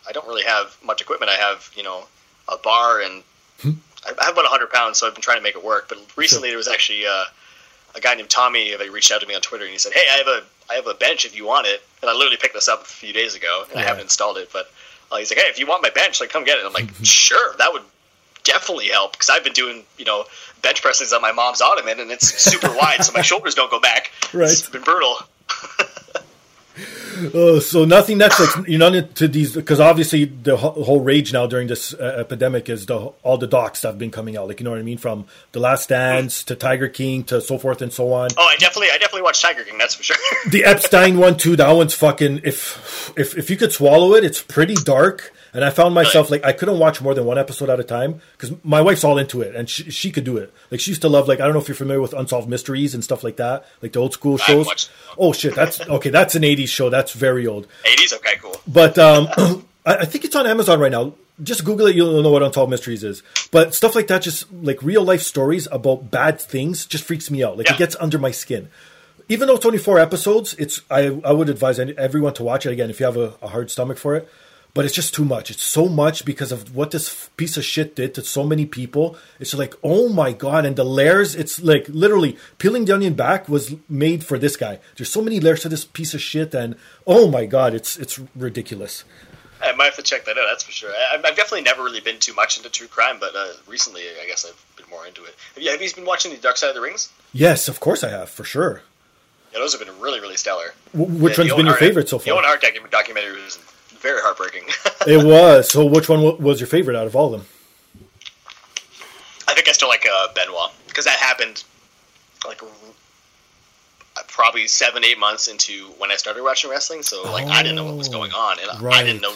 I don't really have much equipment. I have you know a bar and hmm. I have about 100 pounds, so I've been trying to make it work. But recently, there was actually uh, a guy named Tommy. He reached out to me on Twitter, and he said, "Hey, I have a I have a bench if you want it." And I literally picked this up a few days ago, and yeah. I haven't installed it. But uh, he's like, "Hey, if you want my bench, like come get it." I'm like, "Sure, that would definitely help because I've been doing you know bench presses on my mom's ottoman, and it's super wide, so my shoulders don't go back. Right, it's been brutal." Oh, so nothing Netflix. You're not into these because obviously the whole rage now during this uh, epidemic is the all the docs that have been coming out. Like you know what I mean, from The Last Dance to Tiger King to so forth and so on. Oh, I definitely, I definitely watched Tiger King. That's for sure. the Epstein one too. That one's fucking. If if if you could swallow it, it's pretty dark. And I found myself like I couldn't watch more than one episode at a time because my wife's all into it and she, she could do it. Like she used to love like I don't know if you're familiar with Unsolved Mysteries and stuff like that, like the old school shows. Oh shit, that's okay. That's an '80s show. That's very old. '80s, okay, cool. But um, I, I think it's on Amazon right now just Google it, you'll know what Unsolved Mysteries is. But stuff like that, just like real life stories about bad things, just freaks me out. Like yeah. it gets under my skin. even though it's only four episodes, it's I I would advise any- everyone to watch it again if you have a, a hard stomach for it. But it's just too much. It's so much because of what this piece of shit did to so many people. It's like, oh my god! And the layers, it's like literally peeling the onion back was made for this guy. There's so many layers to this piece of shit, and oh my god, it's it's ridiculous. I might have to check that out. That's for sure. I, I've definitely never really been too much into true crime, but uh, recently, I guess I've been more into it. Have you, have you been watching the Dark Side of the Rings? Yes, of course I have for sure. Yeah, those have been really, really stellar. W- which Yeah, one's been your Hart- favorite so far? The Owen? Hart docu- documentary was very heartbreaking. It was. So, which one was your favorite out of all of them? I think I still like uh, Benoit because that happened like probably seven, eight months into when I started watching wrestling. So like I didn't know what was going on, and I didn't know.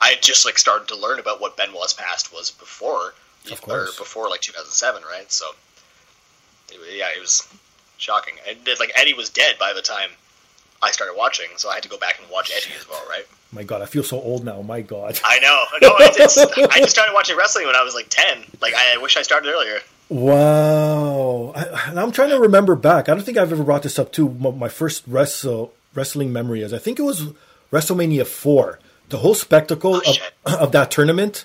I had just like started to learn about what Benoit's past was before, Of or before like 2007, right? So it, yeah, it was shocking. And like Eddie was dead by the time I started watching, so I had to go back and watch Eddie as well, right? My God, I feel so old now. My God. I know. No, I just started watching wrestling when I was like 10. Like I wish I started earlier. Wow. I, I'm trying to remember back. I don't think I've ever brought this up too. My, first wrestle wrestling memory is I think it was WrestleMania four. The whole spectacle Oh, of, of that tournament,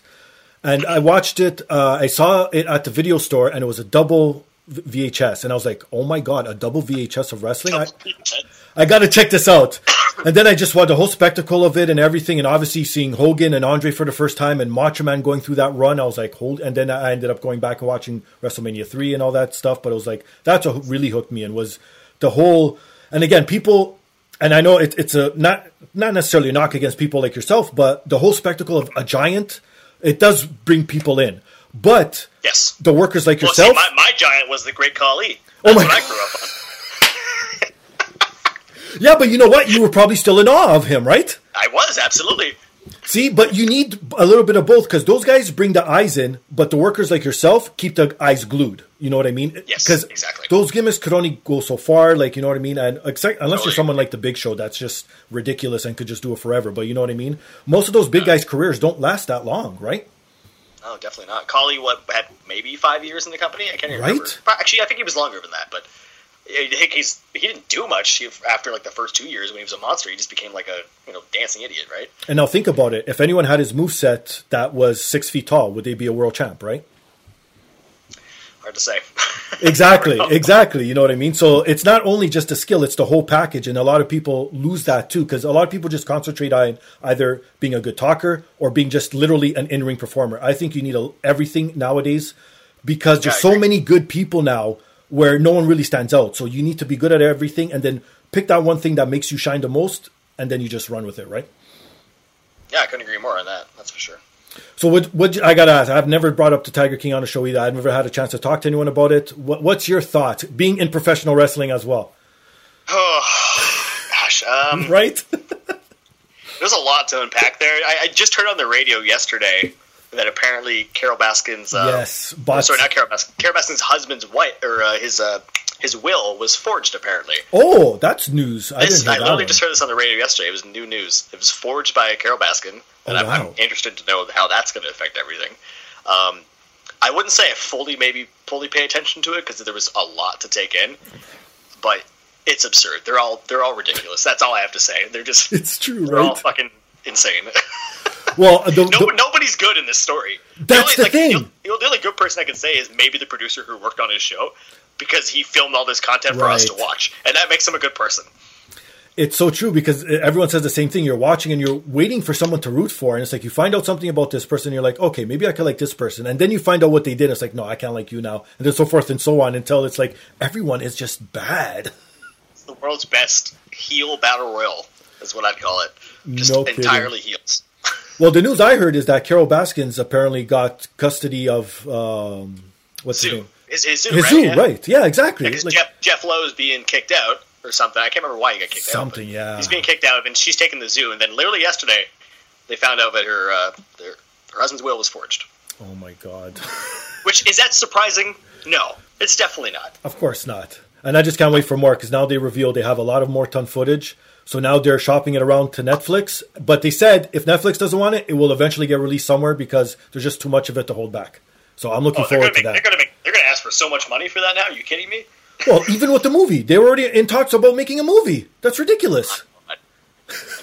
and I watched it. Uh, I saw it at the video store, and it was a double VHS, and I was like, "Oh my god, a double VHS of wrestling!" I, I got to check this out. And then I just watched the whole spectacle of it and everything, and obviously seeing Hogan and Andre for the first time and Macho Man going through that run. I was like, hold. And then I ended up going back and watching WrestleMania three and all that stuff. But it was like that's what really hooked me and was the whole. And again, people, and I know it, it's a not not necessarily a knock against people like yourself, but the whole spectacle of a giant, it does bring people in. But Yes. the workers like Well, yourself, see, my, my giant was the Great Khali. Oh my what I grew up on. Yeah. But you know what? You were probably still in awe of him, right? I was absolutely. See, but you need a little bit of both because those guys bring the eyes in, but the workers like yourself keep the eyes glued. You know what I mean? Yes, Because exactly. those gimmicks could only go so far. Like you know what I mean? And except, unless you're someone like the Big Show, that's just ridiculous and could just do it forever. But you know what I mean? Most of those big guys' careers don't last that long, right? No, definitely not. Khali, what had maybe five years in the company? I can't even remember. Right? But Actually, I think he was longer than that. But He's he didn't do much after like the first two years when he was a monster. He just became like a you know dancing idiot, right? And now think about it: if anyone had his move set that was six feet tall, would they be a world champ? Right? Hard to say. Exactly, exactly. You know what I mean? So it's not only just a skill, it's the whole package. And a lot of people lose that too because a lot of people just concentrate on either being a good talker or being just literally an in ring performer. I think you need a, everything nowadays because there's Yeah, so many good people now where no one really stands out. So you need to be good at everything and then pick that one thing that makes you shine the most and then you just run with it, right? yeah, I couldn't agree more on that. That's for sure. So what? What I gotta ask? I've never brought up the Tiger King on a show either. I've never had a chance to talk to anyone about it. What, what's your thought, being in professional wrestling as well? Oh gosh, um, Right? there's a lot to unpack there. I, I just heard on the radio yesterday that apparently Carole Baskin's uh, yes, but sorry, not Carole Baskin. Carole Baskin's husband's wife or uh, his uh, his will was forged. Apparently, oh, that's news. I This- I, literally just heard this on the radio yesterday. It was new news. It was forged by Carole Baskin, and Oh, I'm, wow. I'm interested to know how that's going to affect everything. Um, I wouldn't say I fully maybe fully pay attention to it because there was a lot to take in, but it's absurd. They're all they're all ridiculous. That's all I have to say. They're just It's true, they're all right? fucking insane. Well, the, no, the- nobody's good in this story. That's the only, thing. The, the only good person I can say is maybe the producer who worked on his show because he filmed all this content for us to watch, and that makes him a good person. it's so true because everyone says the same thing. You're watching and you're waiting for someone to root for, and it's like you find out something about this person, you're like, okay, maybe I can like this person, and then you find out what they did. It's like, no, I can't like you now, and then so forth and so on until it's like everyone is just bad. It's the world's best heel battle royal is what I'd call it. Just No kidding. entirely heels. Well, the news I heard is that Carole Baskins apparently got custody of um, what's his Zoo. name? His, his zoo, His right? zoo, Yeah. right? Yeah, exactly. Because Like- Jeff Jeff is being kicked out or something. I can't remember why he got kicked Something, out. Something, yeah. He's being kicked out, and she's taking the zoo. And then literally yesterday, they found out that her uh, their, her husband's will was forged. oh my god. Which is that surprising? No, it's definitely not. Of course not. And I just can't wait for more because now they reveal they have a lot of more ton footage. So now they're shopping it around to Netflix. But they said if Netflix doesn't want it, it will eventually get released somewhere because there's just too much of it to hold back. So I'm looking Oh, forward to make, they're gonna make, they're gonna ask for so much money for that now. Are you kidding me? Well, even with the movie, they were already in talks about making a movie. That's ridiculous.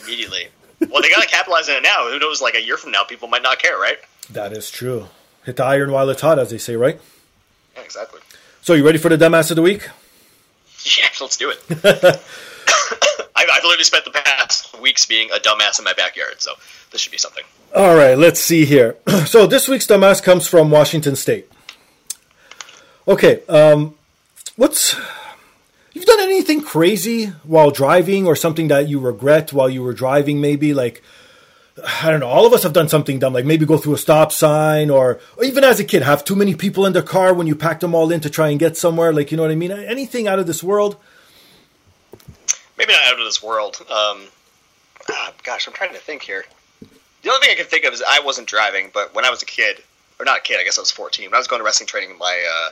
Immediately. Well, they got to capitalize on it now. Who knows? Like a year from now, people might not care, right? That is true. Hit the iron while it's hot, as they say, right? Yeah, exactly. So, you ready for the dumbass of the week? Yeah, let's do it. I've, I've literally spent the past weeks being a dumbass in my backyard, so this should be something. All right, let's see here. so, this week's dumbass comes from Washington State. Okay, um, what's you've done anything crazy while driving or something that you regret while you were driving maybe like I don't know, all of us have done something dumb, like maybe go through a stop sign or, or even as a kid, have too many people in the car when you packed them all in to try and get somewhere. Like, you know what I mean? Anything out of this world? Maybe not out of this world. Um, ah, gosh, I'm trying to think here. The only thing I can think of is I wasn't driving, but when I was a kid, or not a kid, I guess I was 14, when I was going to wrestling training, my, uh,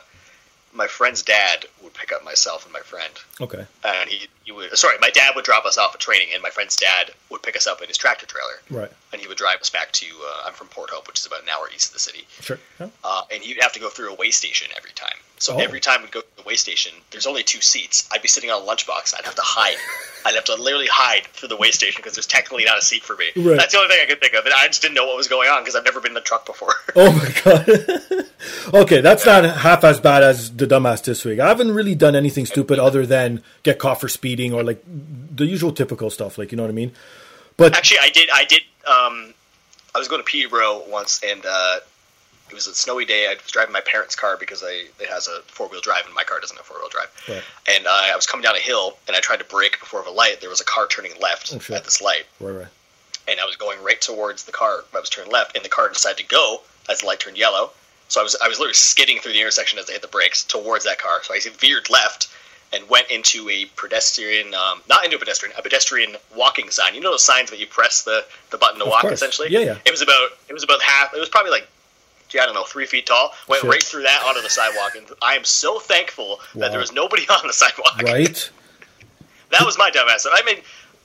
my friend's dad would pick up myself and my friend. Okay. And he, he would sorry, my dad would drop us off at training, and my friend's dad would pick us up in his tractor trailer. Right. And he would drive us back to uh, I'm from Port Hope, which is about an hour east of the city. Sure. Yeah. Uh, and he'd have to go through a way station every time. So Oh. every time we'd go to the way station, there's only two seats. I'd be sitting on a lunchbox. I'd have to hide. I'd have to literally hide for the way station because there's technically not a seat for me. Right. That's the only thing I could think of. And I just didn't know what was going on because I've never been in the truck before. Oh my god. okay, that's not half as bad as the dumbass this week. I haven't really done anything stupid other than get caught for speeding or like the usual typical stuff. Like you know what I mean? But Actually, I did. I did. Um, I was going to Peterborough once, and uh, it was a snowy day. I was driving my parents' car because I, it has a four wheel drive, and my car doesn't have four wheel drive. Right. And uh, I was coming down a hill, and I tried to brake before a light. There was a car turning left Oh, at this light, right, right. and I was going right towards the car. I was turning left, and the car decided to go as the light turned yellow. So I was I was literally skidding through the intersection as I hit the brakes towards that car. So I veered left and went into a pedestrian, um, not into a pedestrian, a pedestrian walking sign. You know those signs that you press the, the button to Of walk, course. essentially. Yeah, yeah. It was about it was about half. It was probably like. gee, I don't know, three feet tall. Went Shit. right through that onto the sidewalk, and I am so thankful Wow. that there was nobody on the sidewalk. Right? That was my dumbass. I mean,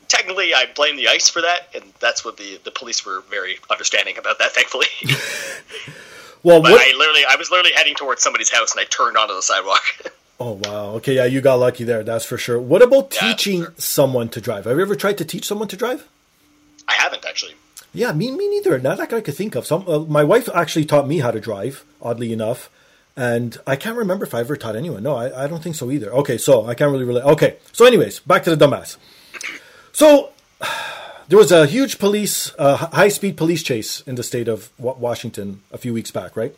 technically, I blame the ice for that, and that's what the the police were very understanding about that. Thankfully, Well, but what? I literally, I was literally heading towards somebody's house, and I turned onto the sidewalk. oh wow. Okay, yeah, you got lucky there. That's for sure. What about Yeah, teaching sure. someone to drive? Have you ever tried to teach someone to drive? I haven't actually. Yeah, me, me neither. Not that I could think of. Some, uh, my wife actually taught me how to drive, oddly enough, and I can't remember if I ever taught anyone. No, I, I don't think so either. Okay, so I can't really relate. Okay, so anyways, back to the dumbass. So there was a huge police, uh, high speed police chase in the state of Wa- Washington a few weeks back, right?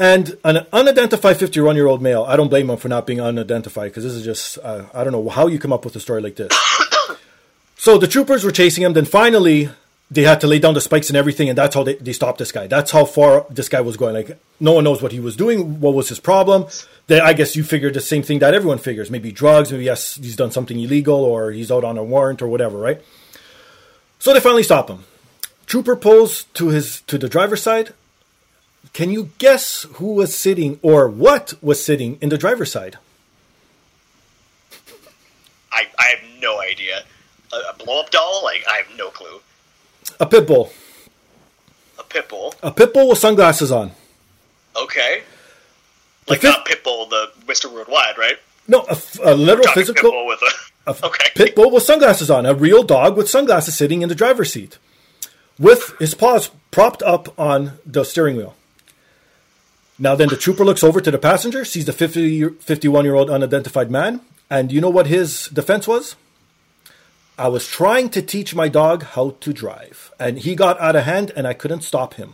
And an unidentified 51 year old male, I don't blame him for not being unidentified because this is just, uh, I don't know how you come up with a story like this. So the troopers were chasing him. Then finally, they had to lay down the spikes and everything, and that's how they, they stopped this guy. That's how far this guy was going. Like no one knows what he was doing. What was his problem? Then I guess you figured the same thing that everyone figures. Maybe drugs. Maybe yes, he's done something illegal, or he's out on a warrant, or whatever. Right. So they finally stop him. Trooper pulls to his to the driver's side. Can you guess who was sitting or what was sitting in the driver's side? I, I have no idea. A, a blow up doll? Like I have no clue. A pit bull. A pit bull? A pit bull with sunglasses on. Okay. Like fifth- not pit bull, the Mister Worldwide, right? No, a literal Talking physical. pit bull with a. a okay. pit bull with sunglasses on, a real dog with sunglasses sitting in the driver's seat, with his paws propped up on the steering wheel. Now, then the trooper looks over to the passenger, sees the 50, 51 year old unidentified man, and you know what his defense was? I was trying to teach my dog how to drive, and he got out of hand, and I couldn't stop him.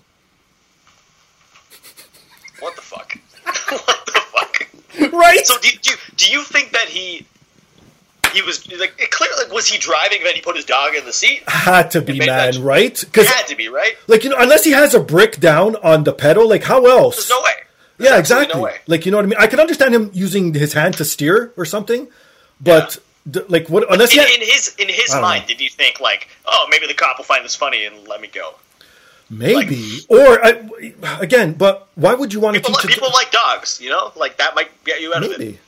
What the fuck? what the fuck? Right? So do, do do you think that he he was like it clearly was he driving and then he put his dog in the seat? Had to be, made that- man, right? It Because, had to be right. like, you know, unless he has a brick down on the pedal, like, how else? There's no way. There's Yeah, exactly. No way. Like you know what I mean. I can understand him using his hand to steer or something, but d- like what? Unless In, he in his in his mind, know. did he think like, oh, maybe the cop will find this funny and let me go? maybe or I, again, but why would you want to People, teach? a- people like dogs, you know, like that might get you out of it.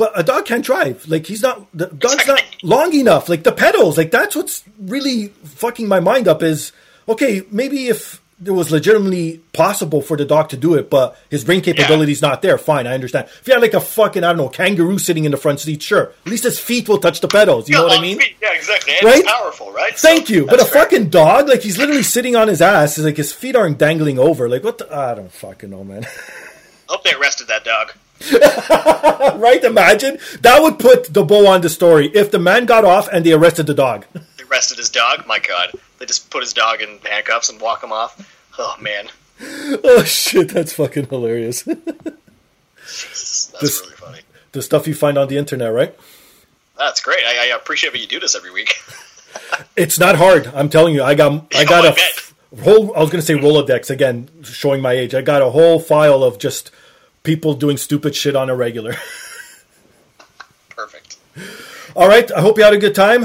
But a dog can't drive. Like he's not. The dog's not long enough. Like the pedals. Like that's what's really fucking my mind up. Is okay. Maybe if it was legitimately possible for the dog to do it, but his brain capability's not there. Fine, I understand. If you had like a fucking I don't know kangaroo sitting in the front seat, sure. At least his feet will touch the pedals. You know what I mean? Feet. Yeah, exactly. And Right? it's powerful, right? Thank So, you. But a great. fucking dog, like he's literally sitting on his ass. Like his feet aren't dangling over. Like what? The, I don't fucking know, man. Hope they arrested that dog. right? Imagine that would put the bow on the story if the man got off and they arrested the dog. They arrested his dog. My God, they just put his dog in handcuffs and walk him off. Oh man, oh shit, that's fucking hilarious. Jesus, that's This- really funny. the stuff you find on the internet, right? That's great. I, I appreciate that you do this every week. It's not hard. I'm telling you. I got I got Oh, I whole. I was going to say Rolodex again, showing my age. I got a whole file of just people doing stupid shit on a regular. Perfect. All right. I hope you had a good time.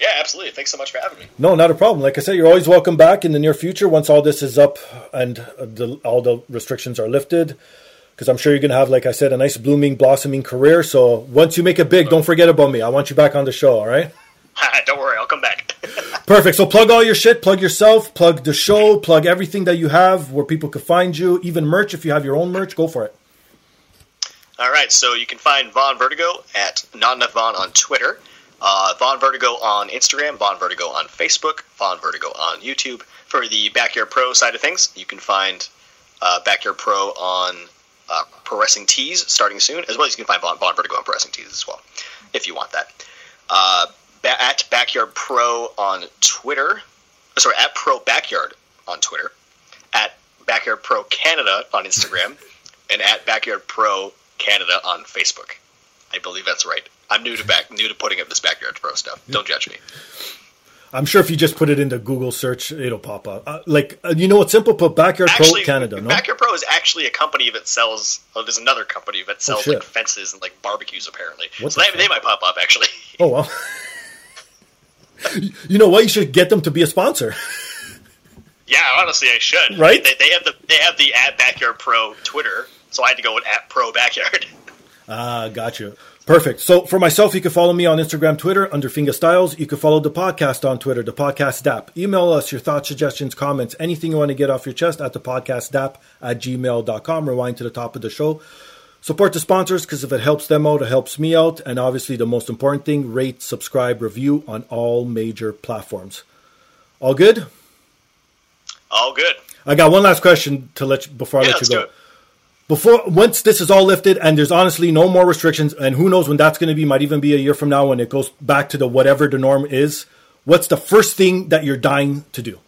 Yeah, absolutely. Thanks so much for having me. No, not a problem. Like I said, you're always welcome back in the near future once all this is up and the, all the restrictions are lifted. Because I'm sure you're going to have, like I said, a nice blooming, blossoming career. So once you make it big, don't forget about me. I want you back on the show. All right. Don't worry, I'll come back. Perfect. So plug all your shit, plug yourself, plug the show, plug everything that you have where people can find you, even merch. If you have your own merch, go for it. All right, so you can find Vaughn Vertigo at Not Enough Vaughn on Twitter, uh, Vaughn Vertigo on Instagram, Vaughn Vertigo on Facebook, Vaughn Vertigo on YouTube. For the Backyard Pro side of things, you can find uh, Backyard Pro on uh, Tees starting soon, as well as you can find Von, Vaughn Vertigo on Pro Wrestling Tees as well, if you want that. Uh, ba- at Backyard Pro on Twitter, sorry, at Pro Backyard on Twitter, at Backyard Pro Canada on Instagram, and at Backyard Pro Canada on Facebook. I believe that's right. I'm new to back new to putting up this Backyard Pro stuff. Don't judge me. I'm sure if you just put it into Google search, it'll pop up. Uh, like, uh, you know what's simple? Put Backyard Actually, Pro Canada, no? Backyard Pro is actually a company that sells. Oh, there's another company that sells shit. like fences and like barbecues apparently. What so the they, they might pop up actually. Oh, well. you know what? You should get them to be a sponsor. yeah, honestly, I should. Right? They, they have the they have the at Backyard Pro Twitter, so I had to go with at Pro Backyard. Ah, gotcha. Perfect. So for myself, you can follow me on Instagram, Twitter under Finga Stylz. You can follow the podcast on Twitter, the podcast DAP. Email us your thoughts, suggestions, comments, anything you want to get off your chest at the podcast DAP at gmail.com. Rewind to the top of the show. Support the sponsors because if it helps them out, it helps me out. And obviously, the most important thing rate, subscribe, review on all major platforms. All good? All good. I got one last question to let you, before I Yeah, let you go. Before once this is all lifted and there's honestly no more restrictions, and who knows when that's going to be? Might even be a year from now when it goes back to the whatever the norm is. What's the first thing that you're dying to do?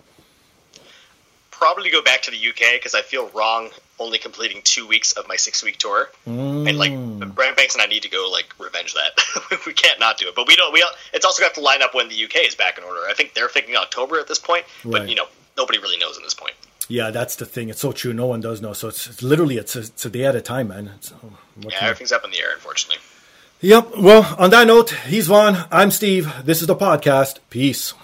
Probably go back to the UK because I feel wrong only completing two weeks of my six week tour, and like Mm. Banks and I need to go like revenge that. we can't not do it, but we don't. We don't- it's also got to line up when the UK is back in order. I think they're thinking October at this point, Right. but you know nobody really knows at this point. Yeah, that's the thing. It's so true. No one does know. So it's, it's literally it's a, it's a day at a time, man. Oh, Yeah, everything's up in the air, unfortunately. Yep. Well, on that note, he's Vaughn. I'm Steve. This is the podcast. Peace.